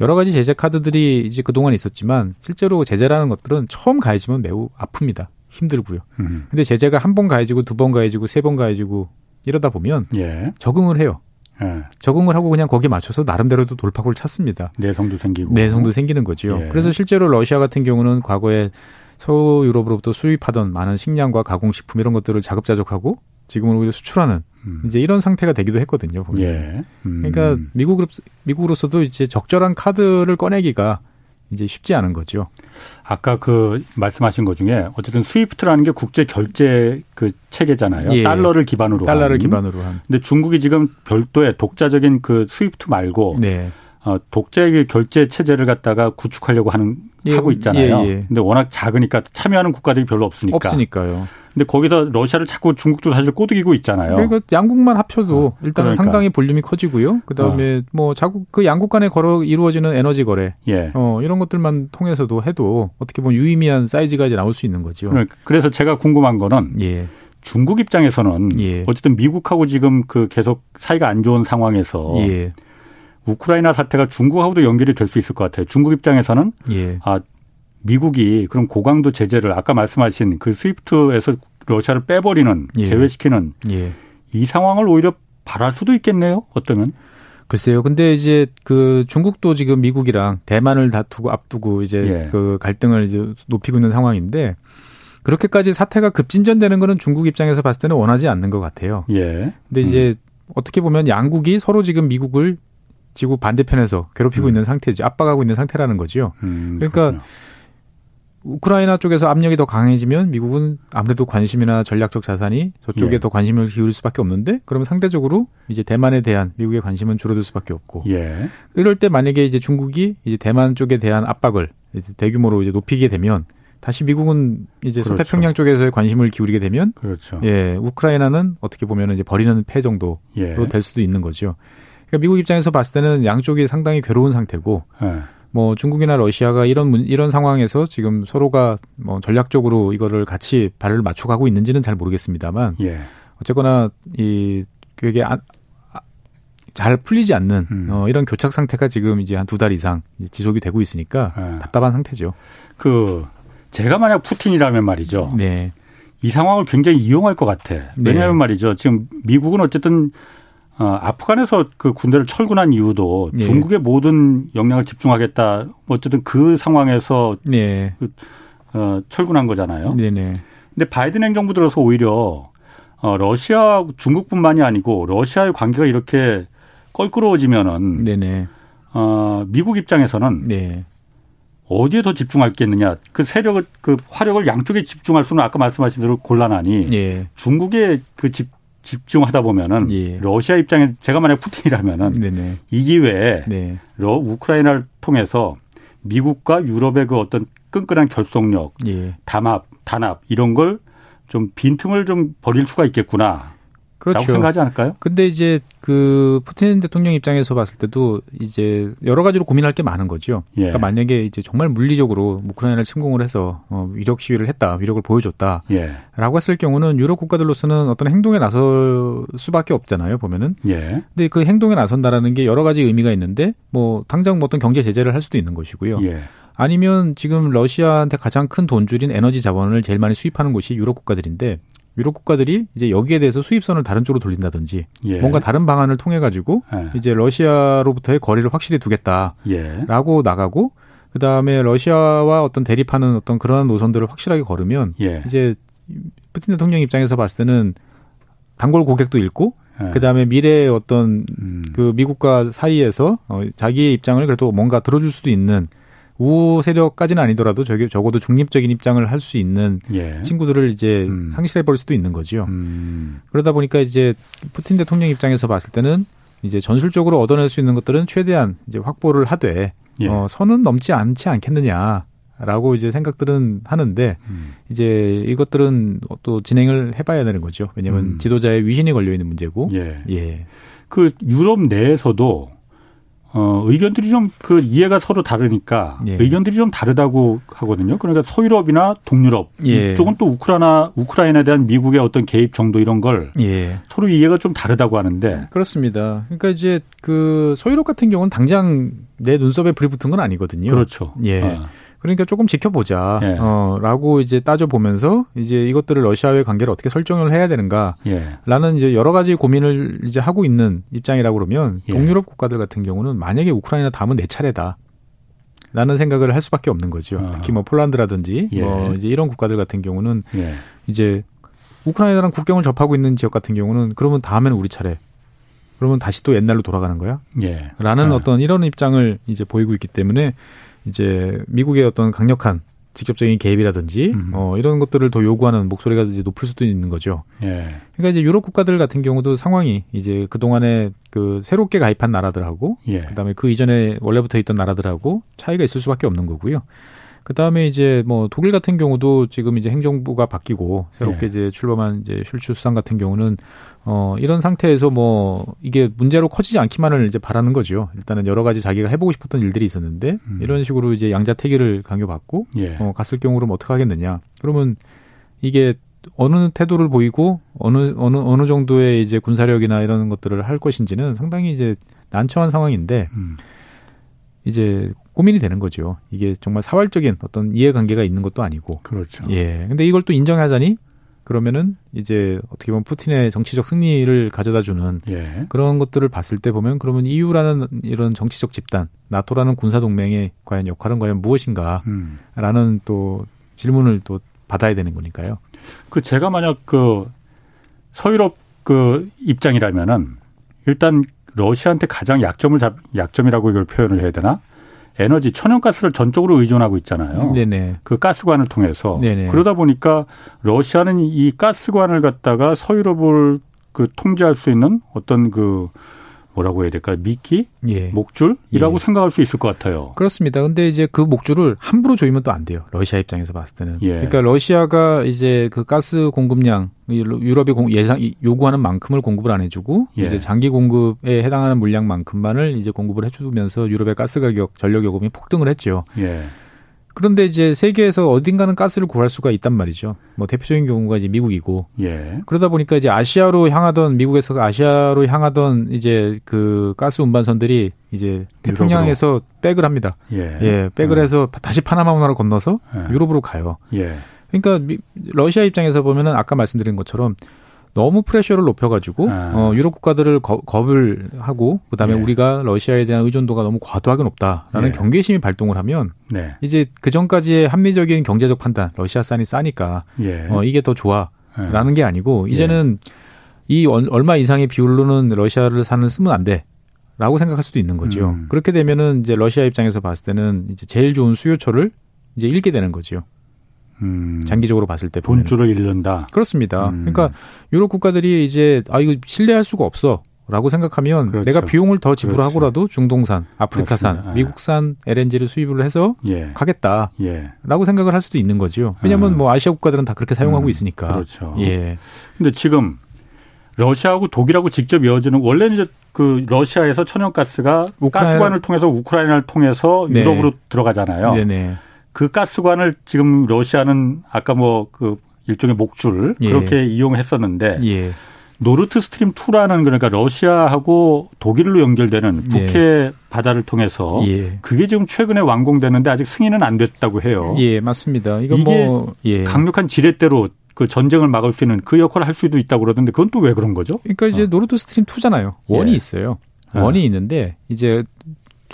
여러 가지 제재 카드들이 이제 그동안 있었지만 실제로 제재라는 것들은 처음 가해지면 매우 아픕니다. 힘들고요. 음. 근데 제재가 한 번 가해지고 두 번 가해지고 세 번 가해지고 이러다 보면 예. 적응을 해요. 예. 적응을 하고 그냥 거기에 맞춰서 나름대로도 돌파구를 찾습니다. 내성도 생기고. 내성도 생기는 거죠. 예. 그래서 실제로 러시아 같은 경우는 과거에 서유럽으로부터 수입하던 많은 식량과 가공식품 이런 것들을 자급자족하고 지금은 오히려 수출하는 음. 이제 이런 상태가 되기도 했거든요. 보면. 예. 음. 그러니까 미국 미국으로서도 이제 적절한 카드를 꺼내기가 이제 쉽지 않은 거죠. 아까 그 말씀하신 것 중에 어쨌든 스위프트라는 게 국제 결제 그 체계잖아요. 예. 달러를 기반으로 달러를 한. 기반으로 한. 근데 중국이 지금 별도의 독자적인 그 스위프트 말고 네. 어, 독자의 결제 체제를 갖다가 구축하려고 하는 예. 하고 있잖아요. 예, 예. 근데 워낙 작으니까 참여하는 국가들이 별로 없으니까. 없으니까요. 근데 거기서 러시아를 자꾸 중국도 사실 꼬드기고 있잖아요. 그러니까 양국만 합쳐도 어, 일단은 그러니까. 상당히 볼륨이 커지고요. 그다음에 어. 뭐 자국 그 양국 간에 걸어 이루어지는 에너지 거래, 예. 어 이런 것들만 통해서도 해도 어떻게 보면 유의미한 사이즈가 이제 나올 수 있는 거죠. 그러니까 그래서 제가 궁금한 거는 예. 중국 입장에서는 예. 어쨌든 미국하고 지금 그 계속 사이가 안 좋은 상황에서 예. 우크라이나 사태가 중국하고도 연결이 될 수 있을 것 같아요. 중국 입장에서는 예. 아 미국이 그럼 고강도 제재를 아까 말씀하신 그 스위프트에서 러시아를 빼버리는 예. 제외시키는 예. 이 상황을 오히려 바랄 수도 있겠네요. 어떠면? 글쎄요. 근데 이제 그 중국도 지금 미국이랑 대만을 다투고 앞두고 이제 예. 그 갈등을 이제 높이고 있는 상황인데 그렇게까지 사태가 급진전되는 거는 중국 입장에서 봤을 때는 원하지 않는 것 같아요. 예. 근데 이제 음. 어떻게 보면 양국이 서로 지금 미국을 지구 반대편에서 괴롭히고 음. 있는 상태죠. 압박하고 있는 상태라는 거죠. 음, 그러니까 그렇구나. 우크라이나 쪽에서 압력이 더 강해지면 미국은 아무래도 관심이나 전략적 자산이 저쪽에 예. 더 관심을 기울일 수밖에 없는데 그러면 상대적으로 이제 대만에 대한 미국의 관심은 줄어들 수밖에 없고 예. 이럴 때 만약에 이제 중국이 이제 대만 쪽에 대한 압박을 이제 대규모로 이제 높이게 되면 다시 미국은 이제 그렇죠. 서태평양 쪽에서의 관심을 기울이게 되면 그렇죠. 예 우크라이나는 어떻게 보면 이제 버리는 패 정도로 예. 될 수도 있는 거죠. 그러니까 미국 입장에서 봤을 때는 양쪽이 상당히 괴로운 상태고 예. 뭐 중국이나 러시아가 이런 이런 상황에서 지금 서로가 뭐 전략적으로 이거를 같이 발을 맞춰가고 있는지는 잘 모르겠습니다만 예. 어쨌거나 이 그게 안, 아, 잘 풀리지 않는 음. 어, 이런 교착 상태가 지금 이제 한 두 달 이상 지속이 되고 있으니까 네. 답답한 상태죠. 그 제가 만약 푸틴이라면 말이죠. 네. 이 상황을 굉장히 이용할 것 같아. 왜냐하면 네. 말이죠. 지금 미국은 어쨌든 어, 아프간에서 그 군대를 철군한 이유도 네. 중국의 모든 역량을 집중하겠다. 어쨌든 그 상황에서 네. 그, 어, 철군한 거잖아요. 네네. 근데 바이든 행정부 들어서 오히려 어, 러시아 중국뿐만이 아니고 러시아의 관계가 이렇게 껄끄러워지면은 네네. 어, 미국 입장에서는 네. 어디에 더 집중할겠느냐. 그 세력을 그 화력을 양쪽에 집중할 수는 아까 말씀하신 대로 곤란하니 예. 중국의 그 집, 집중하다 보면은 예. 러시아 입장에 제가 만약 푸틴이라면은 네네. 이 기회에 네. 러 우크라이나를 통해서 미국과 유럽의 그 어떤 끈끈한 결속력, 예. 담합, 단합 이런 걸 좀 빈틈을 좀 버릴 수가 있겠구나. 그렇죠. 생각하지 않을까요? 근데 이제 그 푸틴 대통령 입장에서 봤을 때도 이제 여러 가지로 고민할 게 많은 거죠. 예. 그러니까 만약에 이제 정말 물리적으로 우크라이나를 침공을 해서 어, 위력 시위를 했다, 위력을 보여줬다라고 예. 했을 경우는 유럽 국가들로서는 어떤 행동에 나설 수밖에 없잖아요. 보면은. 예. 근데 그 행동에 나선다라는 게 여러 가지 의미가 있는데 뭐 당장 뭐 어떤 경제 제재를 할 수도 있는 것이고요. 예. 아니면 지금 러시아한테 가장 큰 돈줄인 에너지 자원을 제일 많이 수입하는 곳이 유럽 국가들인데 유럽 국가들이 이제 여기에 대해서 수입선을 다른 쪽으로 돌린다든지 예. 뭔가 다른 방안을 통해 가지고 예. 이제 러시아로부터의 거리를 확실히 두겠다라고 예. 나가고 그 다음에 러시아와 어떤 대립하는 어떤 그러한 노선들을 확실하게 걸으면 예. 이제 푸틴 대통령 입장에서 봤을 때는 단골 고객도 잃고 예. 그 다음에 미래의 어떤 음. 그 미국과 사이에서 어, 자기의 입장을 그래도 뭔가 들어줄 수도 있는 우호 세력까지는 아니더라도 저기 적어도 중립적인 입장을 할 수 있는 예. 친구들을 이제 음. 상실해 버릴 수도 있는 거죠. 음. 그러다 보니까 이제 푸틴 대통령 입장에서 봤을 때는 이제 전술적으로 얻어낼 수 있는 것들은 최대한 이제 확보를 하되 예. 어, 선은 넘지 않지 않겠느냐. 라고 이제 생각들은 하는데 음. 이제 이것들은 또 진행을 해봐야 되는 거죠. 왜냐하면 음. 지도자의 위신이 걸려 있는 문제고. 예. 예. 그 유럽 내에서도 어, 의견들이 좀 그 이해가 서로 다르니까 예. 의견들이 좀 다르다고 하거든요. 그러니까 서유럽이나 동유럽 예. 이쪽은 또 우크라이나 우크라이나에 대한 미국의 어떤 개입 정도 이런 걸 예. 서로 이해가 좀 다르다고 하는데 그렇습니다. 그러니까 이제 그 서유럽 같은 경우는 당장 내 눈썹에 불이 붙은 건 아니거든요. 그렇죠. 예. 어. 그러니까 조금 지켜보자. 예. 어, 라고 이제 따져보면서 이제 이것들을 러시아와의 관계를 어떻게 설정을 해야 되는가. 예. 라는 이제 여러 가지 고민을 이제 하고 있는 입장이라고 그러면 예. 동유럽 국가들 같은 경우는 만약에 우크라이나 다음은 내 차례다. 라는 생각을 할 수밖에 없는 거죠. 어. 특히 뭐 폴란드라든지 예. 뭐 이제 이런 국가들 같은 경우는 예. 이제 우크라이나랑 국경을 접하고 있는 지역 같은 경우는 그러면 다음에는 우리 차례. 그러면 다시 또 옛날로 돌아가는 거야? 예. 라는 아. 어떤 이런 입장을 이제 보이고 있기 때문에 이제 미국의 어떤 강력한 직접적인 개입이라든지 음. 어 이런 것들을 더 요구하는 목소리가 이제 높을 수도 있는 거죠. 예. 그러니까 이제 유럽 국가들 같은 경우도 상황이 이제 그 동안에 그 새롭게 가입한 나라들하고 예. 그다음에 그 이전에 원래부터 있던 나라들하고 차이가 있을 수밖에 없는 거고요. 그 다음에 이제 뭐 독일 같은 경우도 지금 이제 행정부가 바뀌고 새롭게 예. 이제 출범한 이제 슐츠 수상 같은 경우는 어 이런 상태에서 뭐 이게 문제로 커지지 않기만을 이제 바라는 거죠. 일단은 여러 가지 자기가 해보고 싶었던 일들이 있었는데 음. 이런 식으로 이제 양자택일을 강요받고 예. 어 갔을 경우로 어떻게 하겠느냐. 그러면 이게 어느 태도를 보이고 어느 어느 어느 정도의 이제 군사력이나 이런 것들을 할 것인지는 상당히 이제 난처한 상황인데 음. 이제 고민이 되는 거죠. 이게 정말 사활적인 어떤 이해관계가 있는 것도 아니고. 그렇죠. 예. 근데 이걸 또 인정하자니 그러면은 이제 어떻게 보면 푸틴의 정치적 승리를 가져다 주는 예. 그런 것들을 봤을 때 보면 그러면 EU라는 이런 정치적 집단, 나토라는 군사 동맹의 과연 역할은 과연 무엇인가라는 음. 또 질문을 또 받아야 되는 거니까요. 그 제가 만약 그 서유럽 그 입장이라면은 일단 러시아한테 가장 약점을 잡 약점이라고 이걸 표현을 해야 되나? 에너지 천연가스를 전적으로 의존하고 있잖아요. 네네. 그 가스관을 통해서 네네. 그러다 보니까 러시아는 이 가스관을 갖다가 서유럽을 그 통제할 수 있는 어떤 그 뭐라고 해야 될까요? 미끼? 예. 목줄이라고 예. 생각할 수 있을 것 같아요. 그렇습니다. 근데 이제 그 목줄을 함부로 조이면 또 안 돼요. 러시아 입장에서 봤을 때는. 예. 그러니까 러시아가 이제 그 가스 공급량 유럽이 예상 요구하는 만큼을 공급을 안 해주고 예. 이제 장기 공급에 해당하는 물량만큼만을 이제 공급을 해주면서 유럽의 가스 가격, 전력 요금이 폭등을 했죠. 예. 그런데 이제 세계에서 어딘가는 가스를 구할 수가 있단 말이죠. 뭐 대표적인 경우가 이제 미국이고. 예. 그러다 보니까 이제 아시아로 향하던 미국에서 아시아로 향하던 이제 그 가스 운반선들이 이제 태평양에서 백을 합니다. 예. 예 백을 음. 해서 다시 파나마 운하로 건너서 예. 유럽으로 가요. 예. 그러니까 미, 러시아 입장에서 보면은 아까 말씀드린 것처럼 너무 프레셔를 높여가지고 아. 어, 유럽 국가들을 거, 겁을 하고 그다음에 예. 우리가 러시아에 대한 의존도가 너무 과도하게 높다라는 예. 경계심이 발동을 하면 네. 이제 그 전까지의 합리적인 경제적 판단 러시아산이 싸니까 예. 어, 이게 더 좋아라는 게 아니고 이제는 이 얼마 이상의 비율로는 러시아를 사는 쓰면 안 돼. 라고 생각할 수도 있는 거죠. 음. 그렇게 되면은 이제 러시아 입장에서 봤을 때는 이제 제일 좋은 수요처를 이제 잃게 되는 거죠. 음. 장기적으로 봤을 때 돈줄을 잃는다. 그렇습니다. 음. 그러니까 유럽 국가들이 이제 아 이거 신뢰할 수가 없어. 라고 생각하면 그렇죠. 내가 비용을 더 지불하고라도 그렇지. 중동산, 아프리카산, 맞습니다. 미국산 LNG를 수입을 해서 예. 가겠다. 예. 라고 생각을 할 수도 있는 거죠. 왜냐하면 음. 뭐 아시아 국가들은 다 그렇게 사용하고 음. 있으니까. 그렇죠. 예. 근데 지금 러시아하고 독일하고 직접 이어지는 원래는 이제 그 러시아에서 천연가스가 우크라이나... 가스관을 통해서 우크라이나를 통해서 네. 유럽으로 들어가잖아요. 네네. 그 가스관을 지금 러시아는 아까 뭐 그 일종의 목줄 예. 그렇게 이용했었는데 예. 노르트 스트림 2라는 그러니까 러시아하고 독일로 연결되는 북해 예. 바다를 통해서 예. 그게 지금 최근에 완공되는데 아직 승인은 안 됐다고 해요. 예, 맞습니다. 이게 뭐 예. 강력한 지렛대로 그 전쟁을 막을 수 있는 그 역할을 할 수도 있다고 그러던데 그건 또 왜 그런 거죠? 그러니까 이제 어. 노르트 스트림 2잖아요. one이 예. 있어요. one이 있는데 이제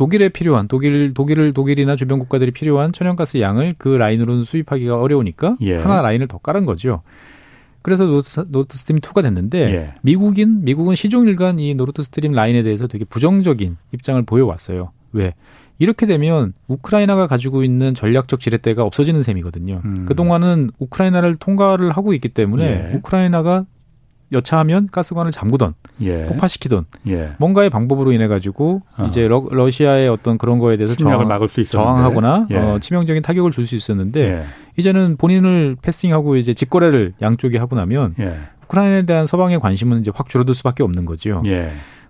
독일에 필요한 독일 독일을 독일이나 주변 국가들이 필요한 천연가스 양을 그 라인으로는 수입하기가 어려우니까 예. 하나 라인을 더 깔은 거죠. 그래서 노트, 노트 스트림 2가 됐는데 예. 미국인 미국은 시종일관 이 노르트 스트림 라인에 대해서 되게 부정적인 입장을 보여왔어요. 왜? 이렇게 되면 우크라이나가 가지고 있는 전략적 지렛대가 없어지는 셈이거든요. 음. 그동안은 우크라이나를 통과를 하고 있기 때문에 예. 우크라이나가 여차하면 가스관을 잠그던 예. 폭파시키던 예. 뭔가의 방법으로 인해 가지고 어. 이제 러, 시아의 어떤 그런 거에 대해서 저항, 막을 수 저항하거나 예. 어, 치명적인 타격을 줄 수 있었는데 예. 이제는 본인을 패싱하고 이제 직거래를 양쪽이 하고 나면 예. 우크라이나에 대한 서방의 관심은 이제 확 줄어들 수밖에 없는 거죠.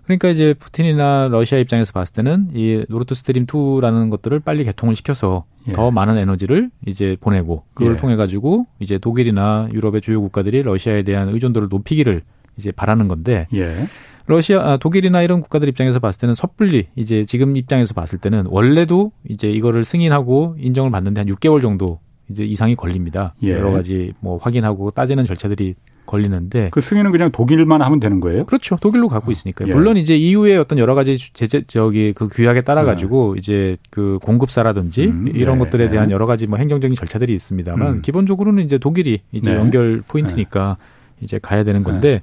예. 그러니까 이제 푸틴이나 러시아 입장에서 봤을 때는 이 노르트 스트림 2라는 것들을 빨리 개통을 시켜서 예. 더 많은 에너지를 이제 보내고 그걸 예. 통해 가지고 이제 독일이나 유럽의 주요 국가들이 러시아에 대한 의존도를 높이기를 이제 바라는 건데 예. 러시아 아, 독일이나 이런 국가들 입장에서 봤을 때는 섣불리 이제 지금 입장에서 봤을 때는 원래도 이제 이거를 승인하고 인정을 받는데 한 6개월 정도 이제 이상이 걸립니다. 예. 여러 가지 뭐 확인하고 따지는 절차들이 걸리는데 그 승인은 그냥 독일만 하면 되는 거예요? 그렇죠. 독일로 가고 있으니까요. 예. 물론 이제 EU의 어떤 여러 가지 제재 저기 그 규약에 따라 가지고 예. 이제 그 공급사라든지 음, 이런 네. 것들에 대한 여러 가지 뭐 행정적인 절차들이 있습니다만 음. 기본적으로는 이제 독일이 이제 네. 연결 포인트니까 네. 이제 가야 되는 건데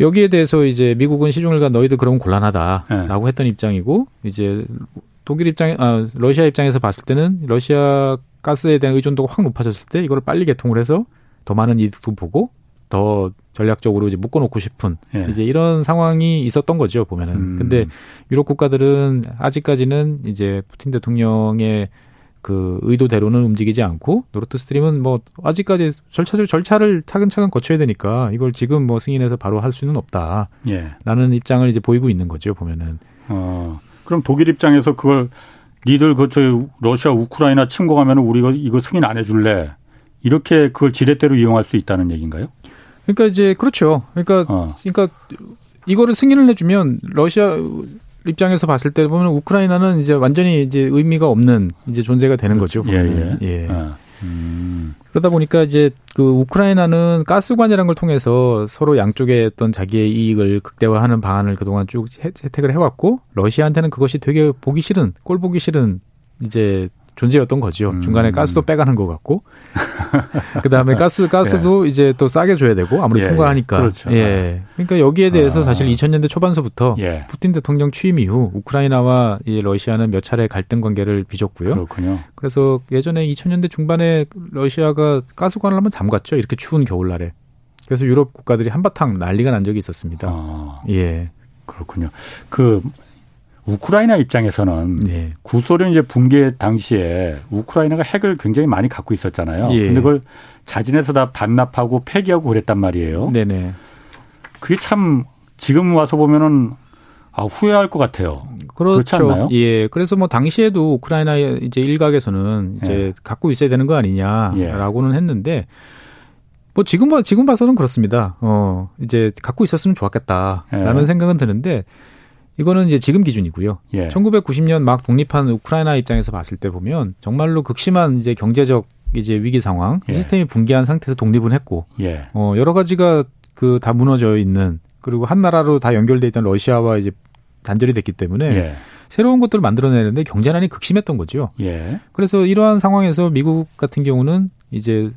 여기에 대해서 이제 미국은 시종일관 너희들 그러면 곤란하다라고 네. 했던 입장이고 이제 독일 입장, 아, 러시아 입장에서 봤을 때는 러시아 가스에 대한 의존도가 확 높아졌을 때 이걸 빨리 개통을 해서 더 많은 이득도 보고 더 전략적으로 이제 묶어놓고 싶은 예. 이제 이런 상황이 있었던 거죠 보면은. 음. 근데 유럽 국가들은 아직까지는 이제 푸틴 대통령의 그 의도대로는 움직이지 않고 노르트 스트림은 뭐 아직까지 절차적 절차를 차근차근 거쳐야 되니까 이걸 지금 뭐 승인해서 바로 할 수는 없다. 예. 라는 입장을 이제 보이고 있는 거죠 보면은. 어. 그럼 독일 입장에서 그걸 니들 그저 러시아 우크라이나 침공하면 우리가 이거 승인 안 해줄래 이렇게 그걸 지렛대로 이용할 수 있다는 얘기인가요? 그러니까 이제 그렇죠. 그러니까 어. 그러니까 이거를 승인을 해주면 러시아 입장에서 봤을 때 보면 우크라이나는 이제 완전히 이제 의미가 없는 이제 존재가 되는 거죠. 예, 예. 예. 아. 음. 그러다 보니까 이제 그 우크라이나는 가스관이라는 걸 통해서 서로 양쪽의 어떤 자기의 이익을 극대화하는 방안을 그동안 쭉 혜택을 해왔고 러시아한테는 그것이 되게 보기 싫은 꼴 보기 싫은 이제 존재였던 거죠. 음. 중간에 가스도 빼가는 것 같고, <laughs> 그 다음에 가스 가스도 예. 이제 또 싸게 줘야 되고 아무리 예. 통과하니까. 그렇죠. 예. 그러니까 여기에 대해서 아. 사실 2000년대 초반서부터 예. 푸틴 대통령 취임 이후 우크라이나와 이 러시아는 몇 차례 갈등 관계를 빚었고요. 그렇군요. 그래서 예전에 2000년대 중반에 러시아가 가스관을 한번 잠갔죠. 이렇게 추운 겨울날에. 그래서 유럽 국가들이 한바탕 난리가 난 적이 있었습니다. 아. 예. 그렇군요. 그 우크라이나 입장에서는 네. 구소련 이제 붕괴 당시에 우크라이나가 핵을 굉장히 많이 갖고 있었잖아요. 예. 근데 그걸 자진해서 다 반납하고 폐기하고 그랬단 말이에요. 네네. 그게 참 지금 와서 보면은 아, 후회할 것 같아요. 그렇죠. 예. 그래서 뭐 당시에도 우크라이나 이제 일각에서는 이제 예. 갖고 있어야 되는 거 아니냐라고는 예. 했는데 뭐 지금 봐 지금 봐서는 그렇습니다. 어, 이제 갖고 있었으면 좋았겠다라는 예. 생각은 드는데 이거는 이제 지금 기준이고요. 예. 1990년 막 독립한 우크라이나 입장에서 봤을 때 보면 정말로 극심한 이제 경제적 이제 위기 상황, 예. 시스템이 붕괴한 상태에서 독립은 했고, 예. 어 여러 가지가 그 다 무너져 있는 그리고 한 나라로 다 연결돼 있던 러시아와 이제 단절이 됐기 때문에 예. 새로운 것들을 만들어내는데 경제난이 극심했던 거죠. 예. 그래서 이러한 상황에서 미국 같은 경우는 이제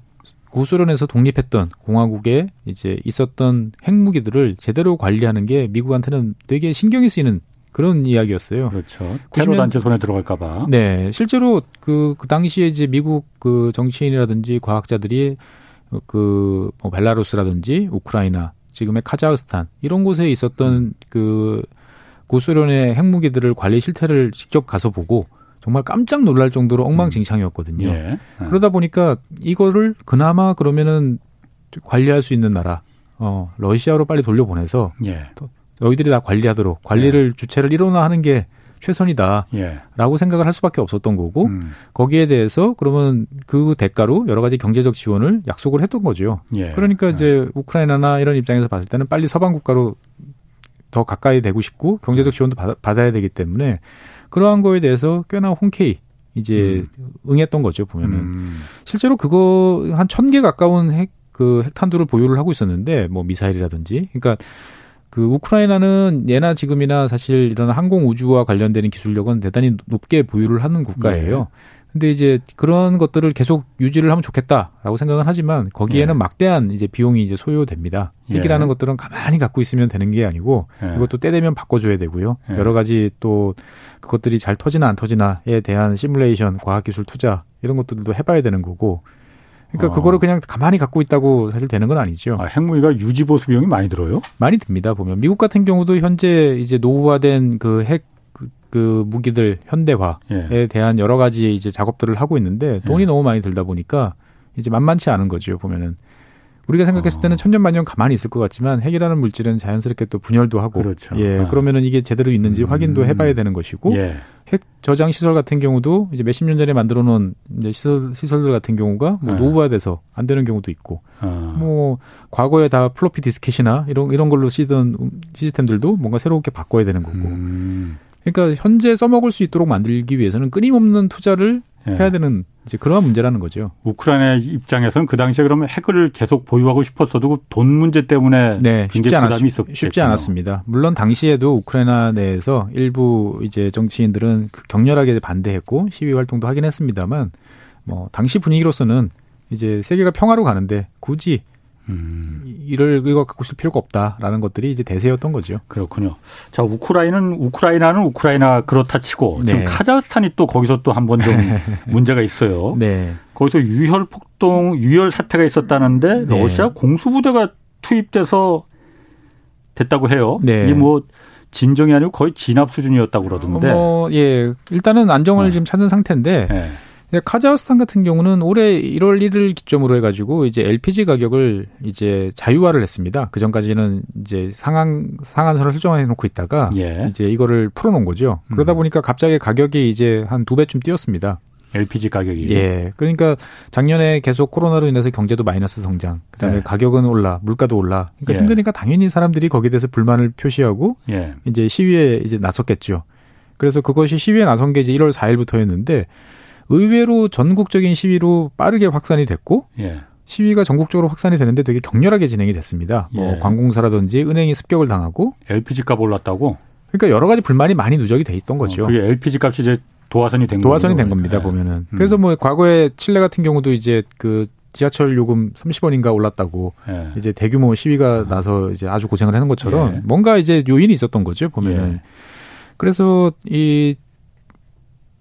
구소련에서 독립했던 공화국에 이제 있었던 핵무기들을 제대로 관리하는 게 미국한테는 되게 신경이 쓰이는 그런 이야기였어요. 그렇죠. 테러 단체 손에 들어갈까 봐. 네, 실제로 그, 그 당시에 이제 미국 그 정치인이라든지 과학자들이 그뭐 벨라루스라든지 우크라이나, 지금의 카자흐스탄 이런 곳에 있었던 음. 그 구소련의 핵무기들을 관리 실태를 직접 가서 보고 정말 깜짝 놀랄 정도로 엉망진창이었거든요. 예. 예. 그러다 보니까 이거를 그나마 그러면은 관리할 수 있는 나라, 어, 러시아로 빨리 돌려보내서 예. 너희들이 다 관리하도록 관리를 예. 주체를 일어나 하는 게 최선이다라고 예. 생각을 할 수밖에 없었던 거고 음. 거기에 대해서 그러면 그 대가로 여러 가지 경제적 지원을 약속을 했던 거죠. 예. 그러니까 이제 우크라이나나 이런 입장에서 봤을 때는 빨리 서방 국가로 더 가까이 되고 싶고 경제적 지원도 받, 받아야 되기 때문에 그러한 거에 대해서 꽤나 홍케이 이제 음. 응했던 거죠 보면은 음. 실제로 그거 한 천 개 가까운 핵 그 핵탄두를 보유를 하고 있었는데 뭐 미사일이라든지 그러니까 그 우크라이나는 예나 지금이나 사실 이런 항공 우주와 관련되는 기술력은 대단히 높게 보유를 하는 국가예요. 네. 근데 이제 그런 것들을 계속 유지를 하면 좋겠다라고 생각은 하지만 거기에는 예. 막대한 이제 비용이 이제 소요됩니다. 핵이라는 예. 것들은 가만히 갖고 있으면 되는 게 아니고 예. 이것도 때 되면 바꿔줘야 되고요. 예. 여러 가지 또 그것들이 잘 터지나 안 터지나에 대한 시뮬레이션, 과학기술 투자 이런 것들도 해봐야 되는 거고. 그러니까 어. 그거를 그냥 가만히 갖고 있다고 사실 되는 건 아니죠. 아, 핵무기가 유지 보수 비용이 많이 들어요? 많이 듭니다. 보면 미국 같은 경우도 현재 이제 노후화된 그핵 그 무기들 현대화에 예. 대한 여러 가지 이제 작업들을 하고 있는데 돈이 예. 너무 많이 들다 보니까 이제 만만치 않은 거죠 보면은 우리가 생각했을 때는 어. 천년만년 가만히 있을 것 같지만 핵이라는 물질은 자연스럽게 또 분열도 하고 그렇죠. 예 아. 그러면은 이게 제대로 있는지 음. 확인도 해봐야 되는 것이고 예. 핵 저장 시설 같은 경우도 이제 몇십 년 전에 만들어 놓은 이제 시설 시설들 같은 경우가 뭐 예. 노후화돼서 안 되는 경우도 있고 아. 뭐 과거에 다 플로피 디스켓이나 이런 이런 걸로 쓰던 시스템들도 뭔가 새롭게 바꿔야 되는 거고 음. 그러니까 현재 써먹을 수 있도록 만들기 위해서는 끊임없는 투자를 예. 해야 되는 이제 그러한 문제라는 거죠. 우크라이나 입장에서는 그 당시에 그러면 핵을 계속 보유하고 싶었어도 돈 문제 때문에 네, 쉽지 않았, 쉽지 않았습니다. 물론 당시에도 우크라이나 내에서 일부 이제 정치인들은 그 격렬하게 반대했고 시위 활동도 하긴 했습니다만 뭐 당시 분위기로서는 이제 세계가 평화로 가는데 굳이 음. 이를 이거 갖고 있을 필요가 없다라는 것들이 이제 대세였던 거죠. 그렇군요. 자, 우크라이나는 우크라이나는 우크라이나 그렇다 치고 네. 지금 카자흐스탄이 또 거기서 또 한 번 좀 <laughs> 문제가 있어요. 네. 거기서 유혈 폭동, 유혈 사태가 있었다는데 네. 러시아 공수부대가 투입돼서 됐다고 해요. 네. 이뭐 진정이 아니고 거의 진압 수준이었다고 그러던데. 어, 예. 일단은 안정을 네. 지금 찾은 상태인데 네. 카자흐스탄 같은 경우는 올해 1월 1일 기점으로 해가지고 이제 LPG 가격을 이제 자유화를 했습니다. 그 전까지는 이제 상한 상한선을 설정해 놓고 있다가 예. 이제 이거를 풀어놓은 거죠. 그러다 음. 보니까 갑자기 가격이 이제 한 두 배쯤 뛰었습니다. LPG 가격이. 예. 그러니까 작년에 계속 코로나로 인해서 경제도 마이너스 성장, 그다음에 네. 가격은 올라, 물가도 올라. 그러니까 예. 힘드니까 당연히 사람들이 거기에 대해서 불만을 표시하고 예. 이제 시위에 이제 나섰겠죠. 그래서 그것이 시위에 나선 게 이제 1월 4일부터였는데 의외로 전국적인 시위로 빠르게 확산이 됐고 예. 시위가 전국적으로 확산이 되는데 되게 격렬하게 진행이 됐습니다. 뭐 예. 관공사라든지 은행이 습격을 당하고 LPG 값 올랐다고? 그러니까 여러 가지 불만이 많이 누적이 돼 있던 거죠. 어, 그게 LPG 값이 이제 도화선이 된 도화선이 된 겁니다. 네. 보면은. 음. 그래서 뭐 과거에 칠레 같은 경우도 이제 그 지하철 요금 30원인가 올랐다고 예. 이제 대규모 시위가 나서 이제 아주 고생을 하는 것처럼 예. 뭔가 이제 요인이 있었던 거죠. 보면은. 예. 그래서 이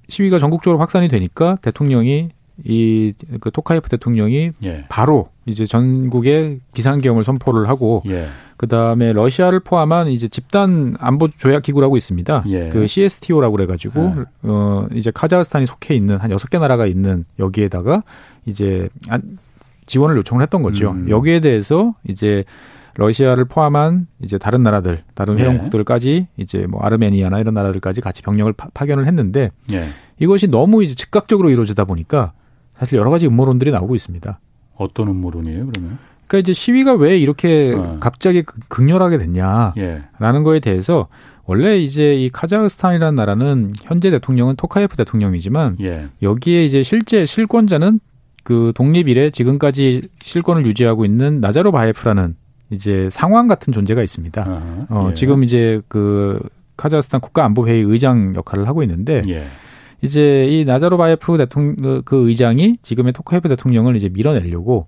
시위가 전국적으로 확산이 되니까 대통령이 이그 토카예프 대통령이 예. 바로 이제 전국에 비상계엄을 선포를 하고 예. 그 다음에 러시아를 포함한 이제 집단 안보 조약 기구라고 있습니다. 예. 그 CSTO라고 그래 가지고 예. 어 이제 카자흐스탄이 속해 있는 한 여섯 개 나라가 있는 여기에다가 이제 지원을 요청을 했던 거죠. 음. 여기에 대해서 이제 러시아를 포함한 이제 다른 나라들, 다른 회원국들까지 예. 이제 뭐 아르메니아나 이런 나라들까지 같이 병력을 파, 견을 했는데 예. 이것이 너무 이제 즉각적으로 이루어지다 보니까 사실 여러 가지 음모론들이 나오고 있습니다. 어떤 음모론이에요, 그러면? 그러니까 이제 시위가 왜 이렇게 어. 갑자기 극렬하게 됐냐라는 예. 거에 대해서 원래 이제 이 카자흐스탄이라는 나라는 현재 대통령은 토카예프 대통령이지만 예. 여기에 이제 실제 실권자는 그 독립 이래 지금까지 실권을 유지하고 있는 나자로바예프라는 이제 상황 같은 존재가 있습니다. 아, 어, 예. 지금 이제 그 카자흐스탄 국가안보회의 의장 역할을 하고 있는데 예. 이제 이 나자로바예프 대통령 그, 그 의장이 지금의 토카예프 대통령을 이제 밀어내려고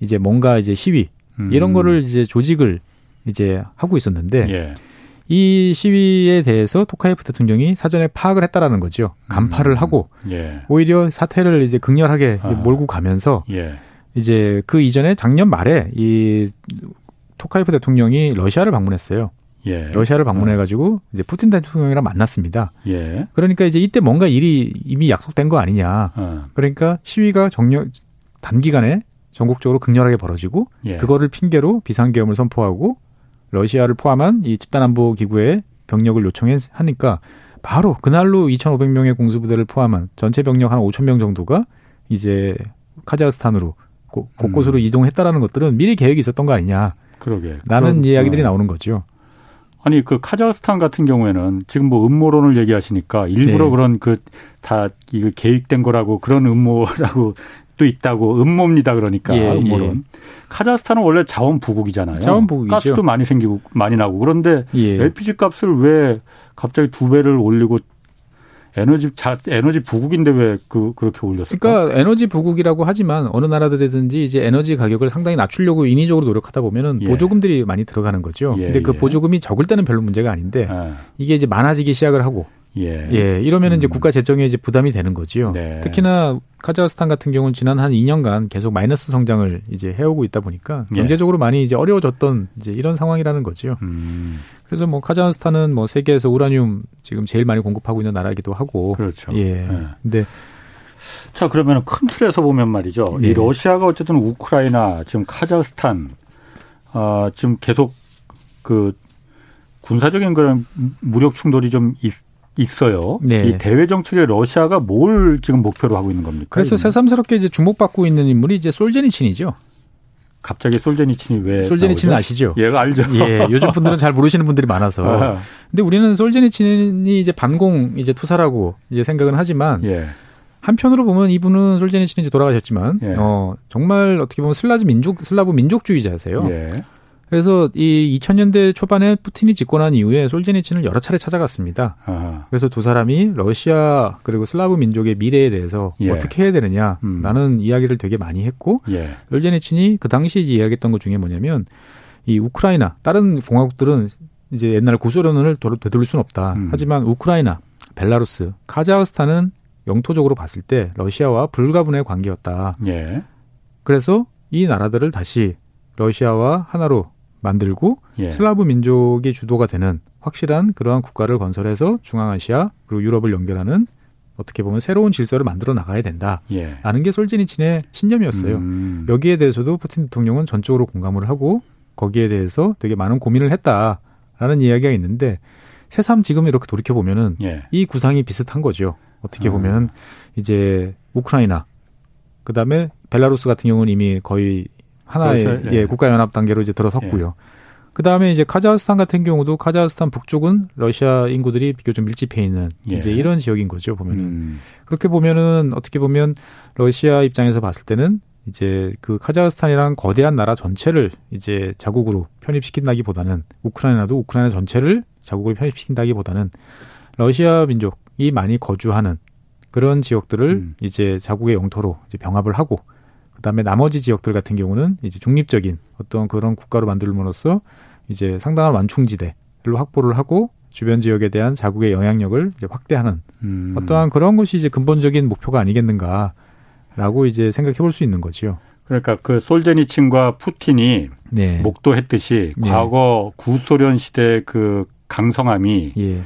이제 뭔가 이제 시위 음. 이런 거를 이제 조직을 이제 하고 있었는데 예. 이 시위에 대해서 토카예프 대통령이 사전에 파악을 했다라는 거죠. 간파를 음. 하고 예. 오히려 사태를 이제 극렬하게 아. 몰고 가면서 예. 이제 그 이전에 작년 말에 이 토카예프 대통령이 러시아를 방문했어요. 예. 러시아를 방문해가지고 이제 푸틴 대통령이랑 만났습니다. 예. 그러니까 이제 이때 뭔가 일이 이미 약속된 거 아니냐. 어. 그러니까 시위가 정력 단기간에 전국적으로 극렬하게 벌어지고 예. 그거를 핑계로 비상계엄을 선포하고 러시아를 포함한 이 집단안보 기구에 병력을 요청하니까 바로 그날로 2,500명의 공수부대를 포함한 전체 병력 한 5,000명 정도가 이제 카자흐스탄으로 곳곳으로 음. 이동했다라는 것들은 미리 계획이 있었던 거 아니냐. 그러게. 라는 그럼, 이야기들이 어. 나오는 거죠. 아니 그 카자흐스탄 같은 경우에는 지금 뭐 음모론을 얘기하시니까 일부러 네. 그런 그 다 이거 계획된 거라고 그런 음모라고 <laughs> 또 있다고 음모입니다 그러니까 예, 음모론. 예. 카자흐스탄은 원래 자원 부국이잖아요. 자원 부국이죠. 가스도 많이 생기고 많이 나고 그런데 예. LPG 값을 왜 갑자기 두 배를 올리고 에너지 자 에너지 부국인데 왜 그 그렇게 올렸을까? 그러니까 에너지 부국이라고 하지만 어느 나라들이든지 이제 에너지 가격을 상당히 낮추려고 인위적으로 노력하다 보면은 예. 보조금들이 많이 들어가는 거죠. 예, 근데 그 예. 보조금이 적을 때는 별로 문제가 아닌데 아. 이게 이제 많아지기 시작을 하고 예. 예 이러면은 음. 이제 국가 재정에 이제 부담이 되는 거지요. 네. 특히나 카자흐스탄 같은 경우는 지난 한 2년간 계속 마이너스 성장을 이제 해오고 있다 보니까 예. 경제적으로 많이 이제 어려워졌던 이제 이런 상황이라는 거지요. 음. 그래서 뭐 카자흐스탄은 뭐 세계에서 우라늄 지금 제일 많이 공급하고 있는 나라이기도 하고. 그렇죠. 예. 네. 근데 자 그러면 큰 틀에서 보면 말이죠. 네. 이 러시아가 어쨌든 우크라이나 지금 카자흐스탄 어, 지금 계속 그 군사적인 그런 무력 충돌이 좀 있, 있어요. 네. 이 대외 정책에 러시아가 뭘 지금 목표로 하고 있는 겁니까? 그래서 새삼스럽게 이제 주목받고 있는 인물이 이제 솔제니친이죠. 갑자기 솔제니친이 왜 솔제니친은 아시죠? 얘가 알죠. 예, 요즘 분들은 잘 모르시는 분들이 많아서. <laughs> 아. 근데 우리는 솔제니친이 이제 반공 이제 투사라고 이제 생각은 하지만 예. 한편으로 보면 이분은 솔제니친이 이제 돌아가셨지만 예. 어 정말 어떻게 보면 슬라즈 민족 슬라브 민족주의자세요. 예. 그래서 이 2000년대 초반에 푸틴이 집권한 이후에 솔제니친을 여러 차례 찾아갔습니다. 아하. 그래서 두 사람이 러시아 그리고 슬라브 민족의 미래에 대해서 예. 어떻게 해야 되느냐라는 음. 이야기를 되게 많이 했고 예. 솔제니친이 그 당시 이야기했던 것 중에 뭐냐면 이 우크라이나 다른 공화국들은 이제 옛날 구소련을 되돌릴 수는 없다. 음. 하지만 우크라이나, 벨라루스, 카자흐스탄은 영토적으로 봤을 때 러시아와 불가분의 관계였다. 예. 그래서 이 나라들을 다시 러시아와 하나로 만들고 예. 슬라브 민족의 주도가 되는 확실한 그러한 국가를 건설해서 중앙아시아 그리고 유럽을 연결하는 어떻게 보면 새로운 질서를 만들어 나가야 된다. 예. 라는 게 솔제니친의 신념이었어요. 음. 여기에 대해서도 푸틴 대통령은 전적으로 공감을 하고 거기에 대해서 되게 많은 고민을 했다라는 이야기가 있는데 새삼 지금 이렇게 돌이켜 보면은 예. 이 구상이 비슷한 거죠. 어떻게 아. 보면 이제 우크라이나 그다음에 벨라루스 같은 경우는 이미 거의 하나의 그렇죠. 예. 예, 국가 연합 단계로 이제 들어섰고요. 예. 그다음에 이제 카자흐스탄 같은 경우도 카자흐스탄 북쪽은 러시아 인구들이 비교적 밀집해 있는 예. 이제 이런 지역인 거죠 보면은 음. 그렇게 보면은 어떻게 보면 러시아 입장에서 봤을 때는 이제 그 카자흐스탄이랑 거대한 나라 전체를 이제 자국으로 편입시킨다기보다는 우크라이나도 우크라이나 전체를 자국으로 편입시킨다기보다는 러시아 민족이 많이 거주하는 그런 지역들을 음. 이제 자국의 영토로 이제 병합을 하고 그다음에 나머지 지역들 같은 경우는 이제 중립적인 어떤 그런 국가로 만들므로써 이제 상당한 완충지대를 확보를 하고 주변 지역에 대한 자국의 영향력을 이제 확대하는 음. 어떠한 그런 것이 이제 근본적인 목표가 아니겠는가라고 이제 생각해 볼 수 있는 거지요. 그러니까 그 솔제니친과 푸틴이 네. 목도했듯이 네. 과거 구소련 시대 그 강성함이 예.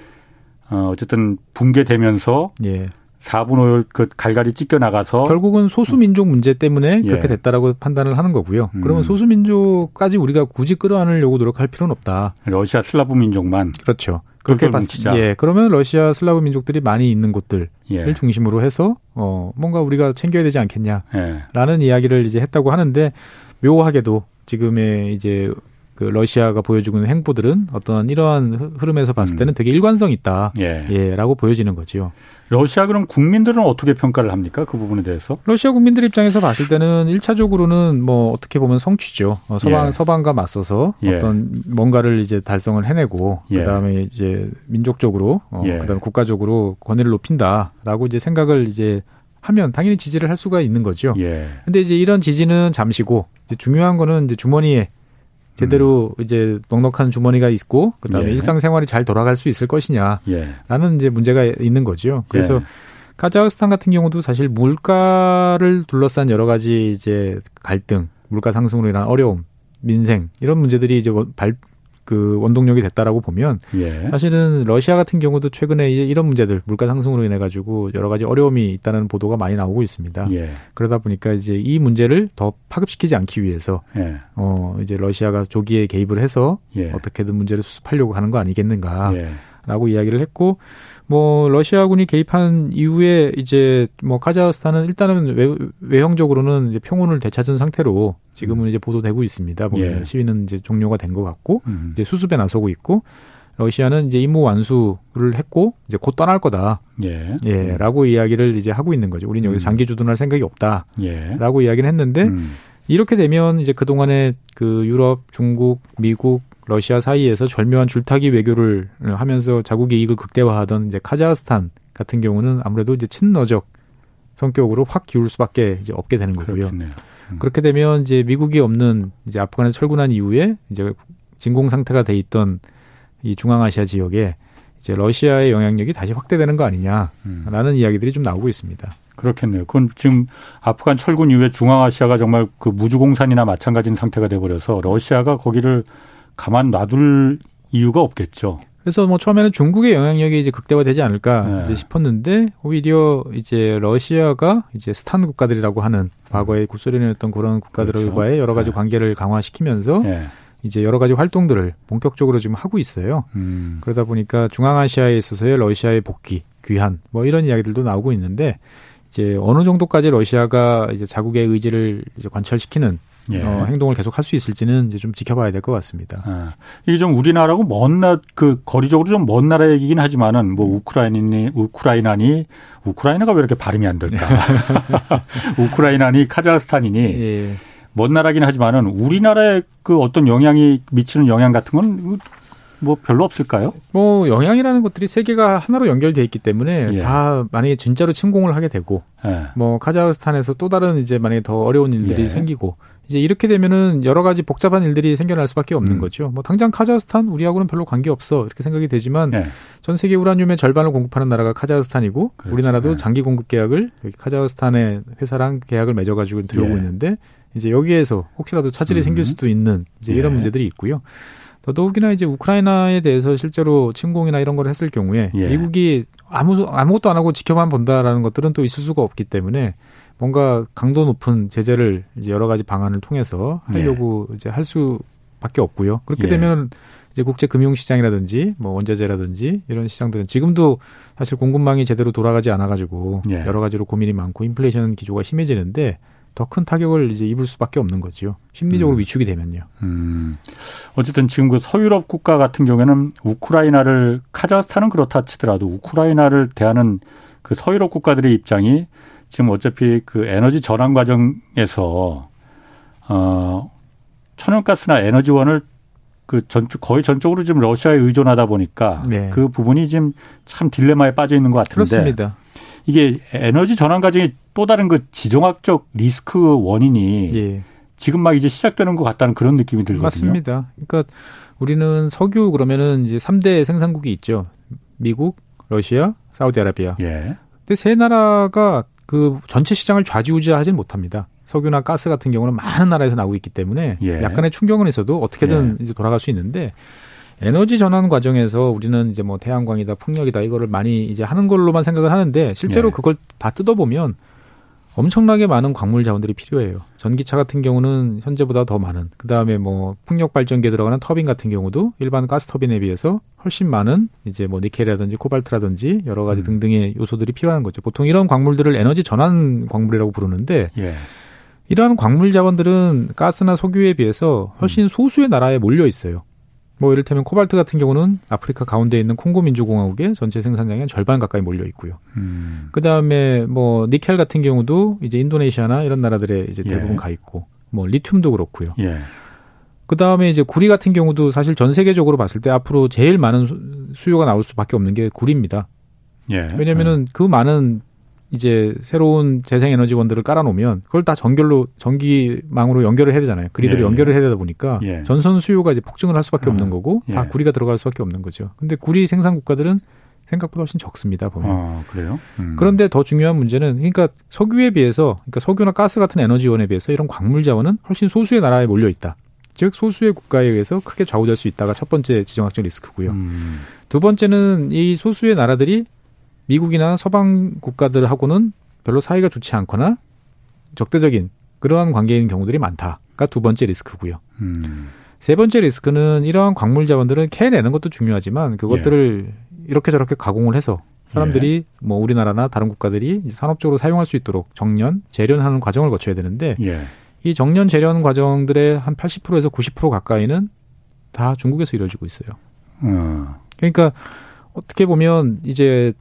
어, 어쨌든 붕괴되면서 예. 4분 5일 그 갈갈이 찢겨 나가서 결국은 소수민족 문제 때문에 예. 그렇게 됐다라고 판단을 하는 거고요. 음. 그러면 소수민족까지 우리가 굳이 끌어안으려고 노력할 필요는 없다. 러시아 슬라브 민족만 그렇죠. 그렇게 봤습니다. 예, 그러면 러시아 슬라브 민족들이 많이 있는 곳들을 예. 중심으로 해서 어 뭔가 우리가 챙겨야 되지 않겠냐라는 예. 이야기를 이제 했다고 하는데 묘하게도 지금의 이제 그 러시아가 보여주고 있는 행보들은 어떤 이러한 흐름에서 봤을 음. 때는 되게 일관성 있다. 예. 예. 라고 보여지는 거지요. 러시아 그럼 국민들은 어떻게 평가를 합니까? 그 부분에 대해서? 러시아 국민들 입장에서 봤을 때는 일차적으로는뭐 어떻게 보면 성취죠. 어, 서방 예. 서방과 맞서서 예. 어떤 뭔가를 이제 달성을 해내고 예. 그다음에 이제 민족적으로 어, 예. 그다음에 국가적으로 권위를 높인다라고 이제 생각을 이제 하면 당연히 지지를 할 수가 있는 거죠. 예. 근데 이제 이런 지지는 잠시고 이제 중요한 거는 이제 주머니에 제대로 음. 이제 넉넉한 주머니가 있고 그다음에 예. 일상생활이 잘 돌아갈 수 있을 것이냐라는 예. 이제 문제가 있는 거죠. 그래서 예. 카자흐스탄 같은 경우도 사실 물가를 둘러싼 여러 가지 이제 갈등, 물가 상승으로 인한 어려움, 민생 이런 문제들이 이제 발, 그 원동력이 됐다라고 보면 예. 사실은 러시아 같은 경우도 최근에 이런 문제들 물가 상승으로 인해 가지고 여러 가지 어려움이 있다는 보도가 많이 나오고 있습니다. 예. 그러다 보니까 이제 이 문제를 더 파급시키지 않기 위해서 예. 어 이제 러시아가 조기에 개입을 해서 예. 어떻게든 문제를 수습하려고 하는 거 아니겠는가 라고 예. 이야기를 했고 뭐 러시아군이 개입한 이후에 이제 뭐 카자흐스탄은 일단은 외, 외형적으로는 이제 평온을 되찾은 상태로 지금은 음. 이제 보도되고 있습니다. 보면 예. 시위는 이제 종료가 된 것 같고 음. 이제 수습에 나서고 있고 러시아는 이제 임무 완수를 했고 이제 곧 떠날 거다. 예. 예.라고 음. 이야기를 이제 하고 있는 거죠. 우리는 여기서 음. 장기 주둔할 생각이 없다.라고 예. 이야기를 했는데 음. 이렇게 되면 이제 그 동안에 그 유럽, 중국, 미국 러시아 사이에서 절묘한 줄타기 외교를 하면서 자국의 이익을 극대화하던 이제 카자흐스탄 같은 경우는 아무래도 이제 친러적 성격으로 확 기울 수밖에 이제 없게 되는 거고요. 음. 그렇게 되면 이제 미국이 없는 이제 아프간에 철군한 이후에 이제 진공 상태가 돼 있던 이 중앙아시아 지역에 이제 러시아의 영향력이 다시 확대되는 거 아니냐라는 음. 이야기들이 좀 나오고 있습니다. 그렇겠네요. 그건 지금 아프간 철군 이후에 중앙아시아가 정말 그 무주공산이나 마찬가지인 상태가 돼버려서 러시아가 거기를 가만 놔둘 이유가 없겠죠. 그래서 뭐 처음에는 중국의 영향력이 이제 극대화되지 않을까 네. 이제 싶었는데 오히려 이제 러시아가 이제 스탄 국가들이라고 하는 과거의 구소련이었던 그런 국가들과의 그렇죠. 여러 가지 네. 관계를 강화시키면서 네. 이제 여러 가지 활동들을 본격적으로 지금 하고 있어요. 음. 그러다 보니까 중앙아시아에 있어서의 러시아의 복귀, 귀환 뭐 이런 이야기들도 나오고 있는데 이제 어느 정도까지 러시아가 이제 자국의 의지를 이제 관철시키는 예. 어, 행동을 계속 할 수 있을지는 이제 좀 지켜봐야 될 것 같습니다. 아, 이게 좀 우리나라하고 먼 나, 그 거리적으로 좀 먼 나라 얘기긴 하지만은 뭐 우크라이나니, 우크라이나니, 우크라이나가 왜 이렇게 발음이 안 될까? <laughs> 우크라이나니, 카자흐스탄이니, 예. 먼 나라긴 하지만은 우리나라에 그 어떤 영향이 미치는 영향 같은 건뭐 별로 없을까요? 뭐 영향이라는 것들이 세계가 하나로 연결돼 있기 때문에 예. 다 만약에 진짜로 침공을 하게 되고 예. 뭐 카자흐스탄에서 또 다른 이제 만약에 더 어려운 일들이 예. 생기고 이제 이렇게 되면은 여러 가지 복잡한 일들이 생겨날 수밖에 없는 음. 거죠. 뭐 당장 카자흐스탄 우리하고는 별로 관계 없어 이렇게 생각이 되지만 네. 전 세계 우라늄의 절반을 공급하는 나라가 카자흐스탄이고 그렇죠. 우리나라도 네. 장기 공급 계약을 여기 카자흐스탄의 회사랑 계약을 맺어가지고 들어오고 예. 있는데 이제 여기에서 혹시라도 차질이 음. 생길 수도 있는 이제 이런 예. 문제들이 있고요. 더더욱이나 이제 우크라이나에 대해서 실제로 침공이나 이런 걸 했을 경우에 예. 미국이 아무 아무것도 안 하고 지켜만 본다라는 것들은 또 있을 수가 없기 때문에 뭔가 강도 높은 제재를 이제 여러 가지 방안을 통해서 하려고 예. 이제 할 수밖에 없고요. 그렇게 예. 되면 이제 국제 금융 시장이라든지 뭐 원자재라든지 이런 시장들은 지금도 사실 공급망이 제대로 돌아가지 않아 가지고 예. 여러 가지로 고민이 많고 인플레이션 기조가 심해지는데 더 큰 타격을 이제 입을 수밖에 없는 거죠. 심리적으로 음. 위축이 되면요. 음. 어쨌든 지금 그 서유럽 국가 같은 경우에는 우크라이나를 카자흐스탄은 그렇다 치더라도 우크라이나를 대하는 그 서유럽 국가들의 입장이 지금 어차피 그 에너지 전환 과정에서 어 천연가스나 에너지원을 그 전적 거의 전적으로 지금 러시아에 의존하다 보니까 네. 그 부분이 지금 참 딜레마에 빠져 있는 것 같은데 그렇습니다. 이게 에너지 전환 과정이 또 다른 그 지정학적 리스크 원인이 예. 지금 막 이제 시작되는 것 같다는 그런 느낌이 들거든요. 맞습니다. 그러니까 우리는 석유 그러면은 이제 3대 생산국이 있죠. 미국, 러시아, 사우디아라비아. 예. 근데 세 나라가 그 전체 시장을 좌지우지하지는 못합니다. 석유나 가스 같은 경우는 많은 나라에서 나오고 있기 때문에 예. 약간의 충격은 있어도 어떻게든 예. 이제 돌아갈 수 있는데 에너지 전환 과정에서 우리는 이제 뭐 태양광이다 풍력이다 이거를 많이 이제 하는 걸로만 생각을 하는데 실제로 예. 그걸 다 뜯어보면 엄청나게 많은 광물 자원들이 필요해요. 전기차 같은 경우는 현재보다 더 많은. 그 다음에 뭐 풍력 발전기에 들어가는 터빈 같은 경우도 일반 가스 터빈에 비해서 훨씬 많은 이제 뭐 니켈이라든지 코발트라든지 여러 가지 음. 등등의 요소들이 필요한 거죠. 보통 이런 광물들을 에너지 전환 광물이라고 부르는데 예. 이러한 광물 자원들은 가스나 석유에 비해서 훨씬 음. 소수의 나라에 몰려 있어요. 뭐 이를테면 코발트 같은 경우는 아프리카 가운데 있는 콩고 민주공화국의 전체 생산량의 절반 가까이 몰려 있고요. 음. 그 다음에 뭐 니켈 같은 경우도 이제 인도네시아나 이런 나라들에 이제 예. 대부분 예. 가 있고, 뭐 리튬도 그렇고요. 예. 그 다음에 이제 구리 같은 경우도 사실 전 세계적으로 봤을 때 앞으로 제일 많은 수요가 나올 수밖에 없는 게 구리입니다. 예. 왜냐면은 예. 그 많은 이제 새로운 재생 에너지원들을 깔아놓으면 그걸 다 전결로 전기망으로 연결을 해야 되잖아요. 그리드를 예, 예. 연결을 해야 되다 보니까 예. 전선 수요가 이제 폭증을 할 수밖에 아, 없는 거고 다 예. 구리가 들어갈 수밖에 없는 거죠. 근데 구리 생산 국가들은 생각보다 훨씬 적습니다 보면. 아, 그래요? 음. 그런데 더 중요한 문제는 그러니까 석유에 비해서 그러니까 석유나 가스 같은 에너지원에 비해서 이런 광물 자원은 훨씬 소수의 나라에 몰려 있다. 즉 소수의 국가에 의해서 크게 좌우될 수 있다가 첫 번째 지정학적 리스크고요. 음. 두 번째는 이 소수의 나라들이 미국이나 서방 국가들하고는 별로 사이가 좋지 않거나 적대적인 그러한 관계인 경우들이 많다가 두 번째 리스크고요. 음. 세 번째 리스크는 이러한 광물 자원들은 캐내는 것도 중요하지만 그것들을 예. 이렇게 저렇게 가공을 해서 사람들이 예. 뭐 우리나라나 다른 국가들이 산업적으로 사용할 수 있도록 정년, 재련하는 과정을 거쳐야 되는데 예. 이 정년 재련 과정들의 한 80%에서 90% 가까이는 다 중국에서 이루어지고 있어요. 음. 그러니까 어떻게 보면 이제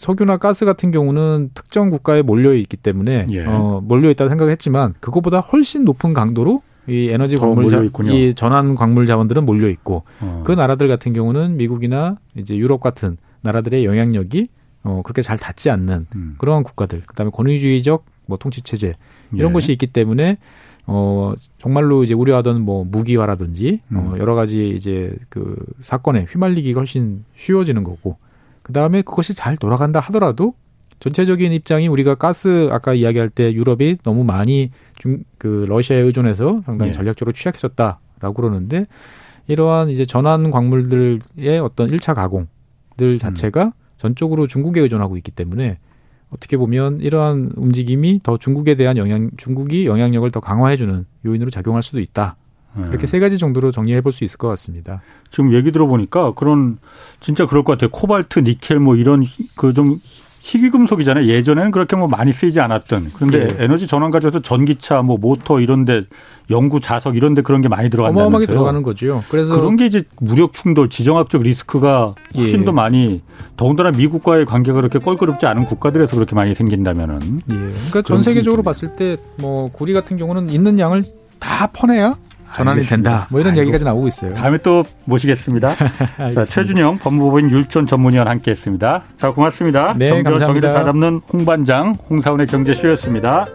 석유나 가스 같은 경우는 특정 국가에 몰려 있기 때문에 예. 어, 몰려 있다고 생각했지만 그것보다 훨씬 높은 강도로 이 에너지 광물 자, 이 전환 광물 자원들은 몰려 있고 어. 그 나라들 같은 경우는 미국이나 이제 유럽 같은 나라들의 영향력이 어 그렇게 잘 닿지 않는 음. 그러한 국가들 그다음에 권위주의적 뭐 통치 체제 이런 예. 것이 있기 때문에 어 정말로 이제 우려하던 뭐 무기화라든지 어, 음. 어 여러 가지 이제 그 사건에 휘말리기가 훨씬 쉬워지는 거고 그 다음에 그것이 잘 돌아간다 하더라도 전체적인 입장이 우리가 가스 아까 이야기할 때 유럽이 너무 많이 중, 그 러시아에 의존해서 상당히 예. 전략적으로 취약해졌다라고 그러는데 이러한 이제 전환 광물들의 어떤 1차 가공들 자체가 음. 전적으로 중국에 의존하고 있기 때문에 어떻게 보면 이러한 움직임이 더 중국에 대한 영향, 중국이 영향력을 더 강화해 주는 요인으로 작용할 수도 있다. 네. 이렇게 세 가지 정도로 정리해 볼 수 있을 것 같습니다. 지금 얘기 들어보니까 그런 진짜 그럴 것 같아요. 코발트, 니켈 뭐 이런 그 좀 희귀금속이잖아요. 예전에는 그렇게 뭐 많이 쓰이지 않았던. 그런데 예. 에너지 전환 가져서 전기차, 뭐 모터 이런데 연구 자석 이런데 그런 게 많이 들어간다면서요. 어마어마하게 들어가는 거죠. 그래서 그런 게 이제 무력 충돌, 지정학적 리스크가 훨씬 예. 더 많이 더군다나 미국과의 관계가 그렇게 껄끄럽지 않은 국가들에서 그렇게 많이 생긴다면은. 예. 그러니까 전 세계적으로 봤을 때 뭐 구리 같은 경우는 있는 양을 다 퍼내야 전환이 알겠습니다. 된다. 뭐 이런 아이고, 얘기까지 나오고 있어요. 다음에 또 모시겠습니다. <laughs> 자, 최준영 법무법인 율전 전문위원 함께했습니다. 자, 고맙습니다. 네, 정의를 다잡는 홍반장 홍사원의 경제쇼였습니다.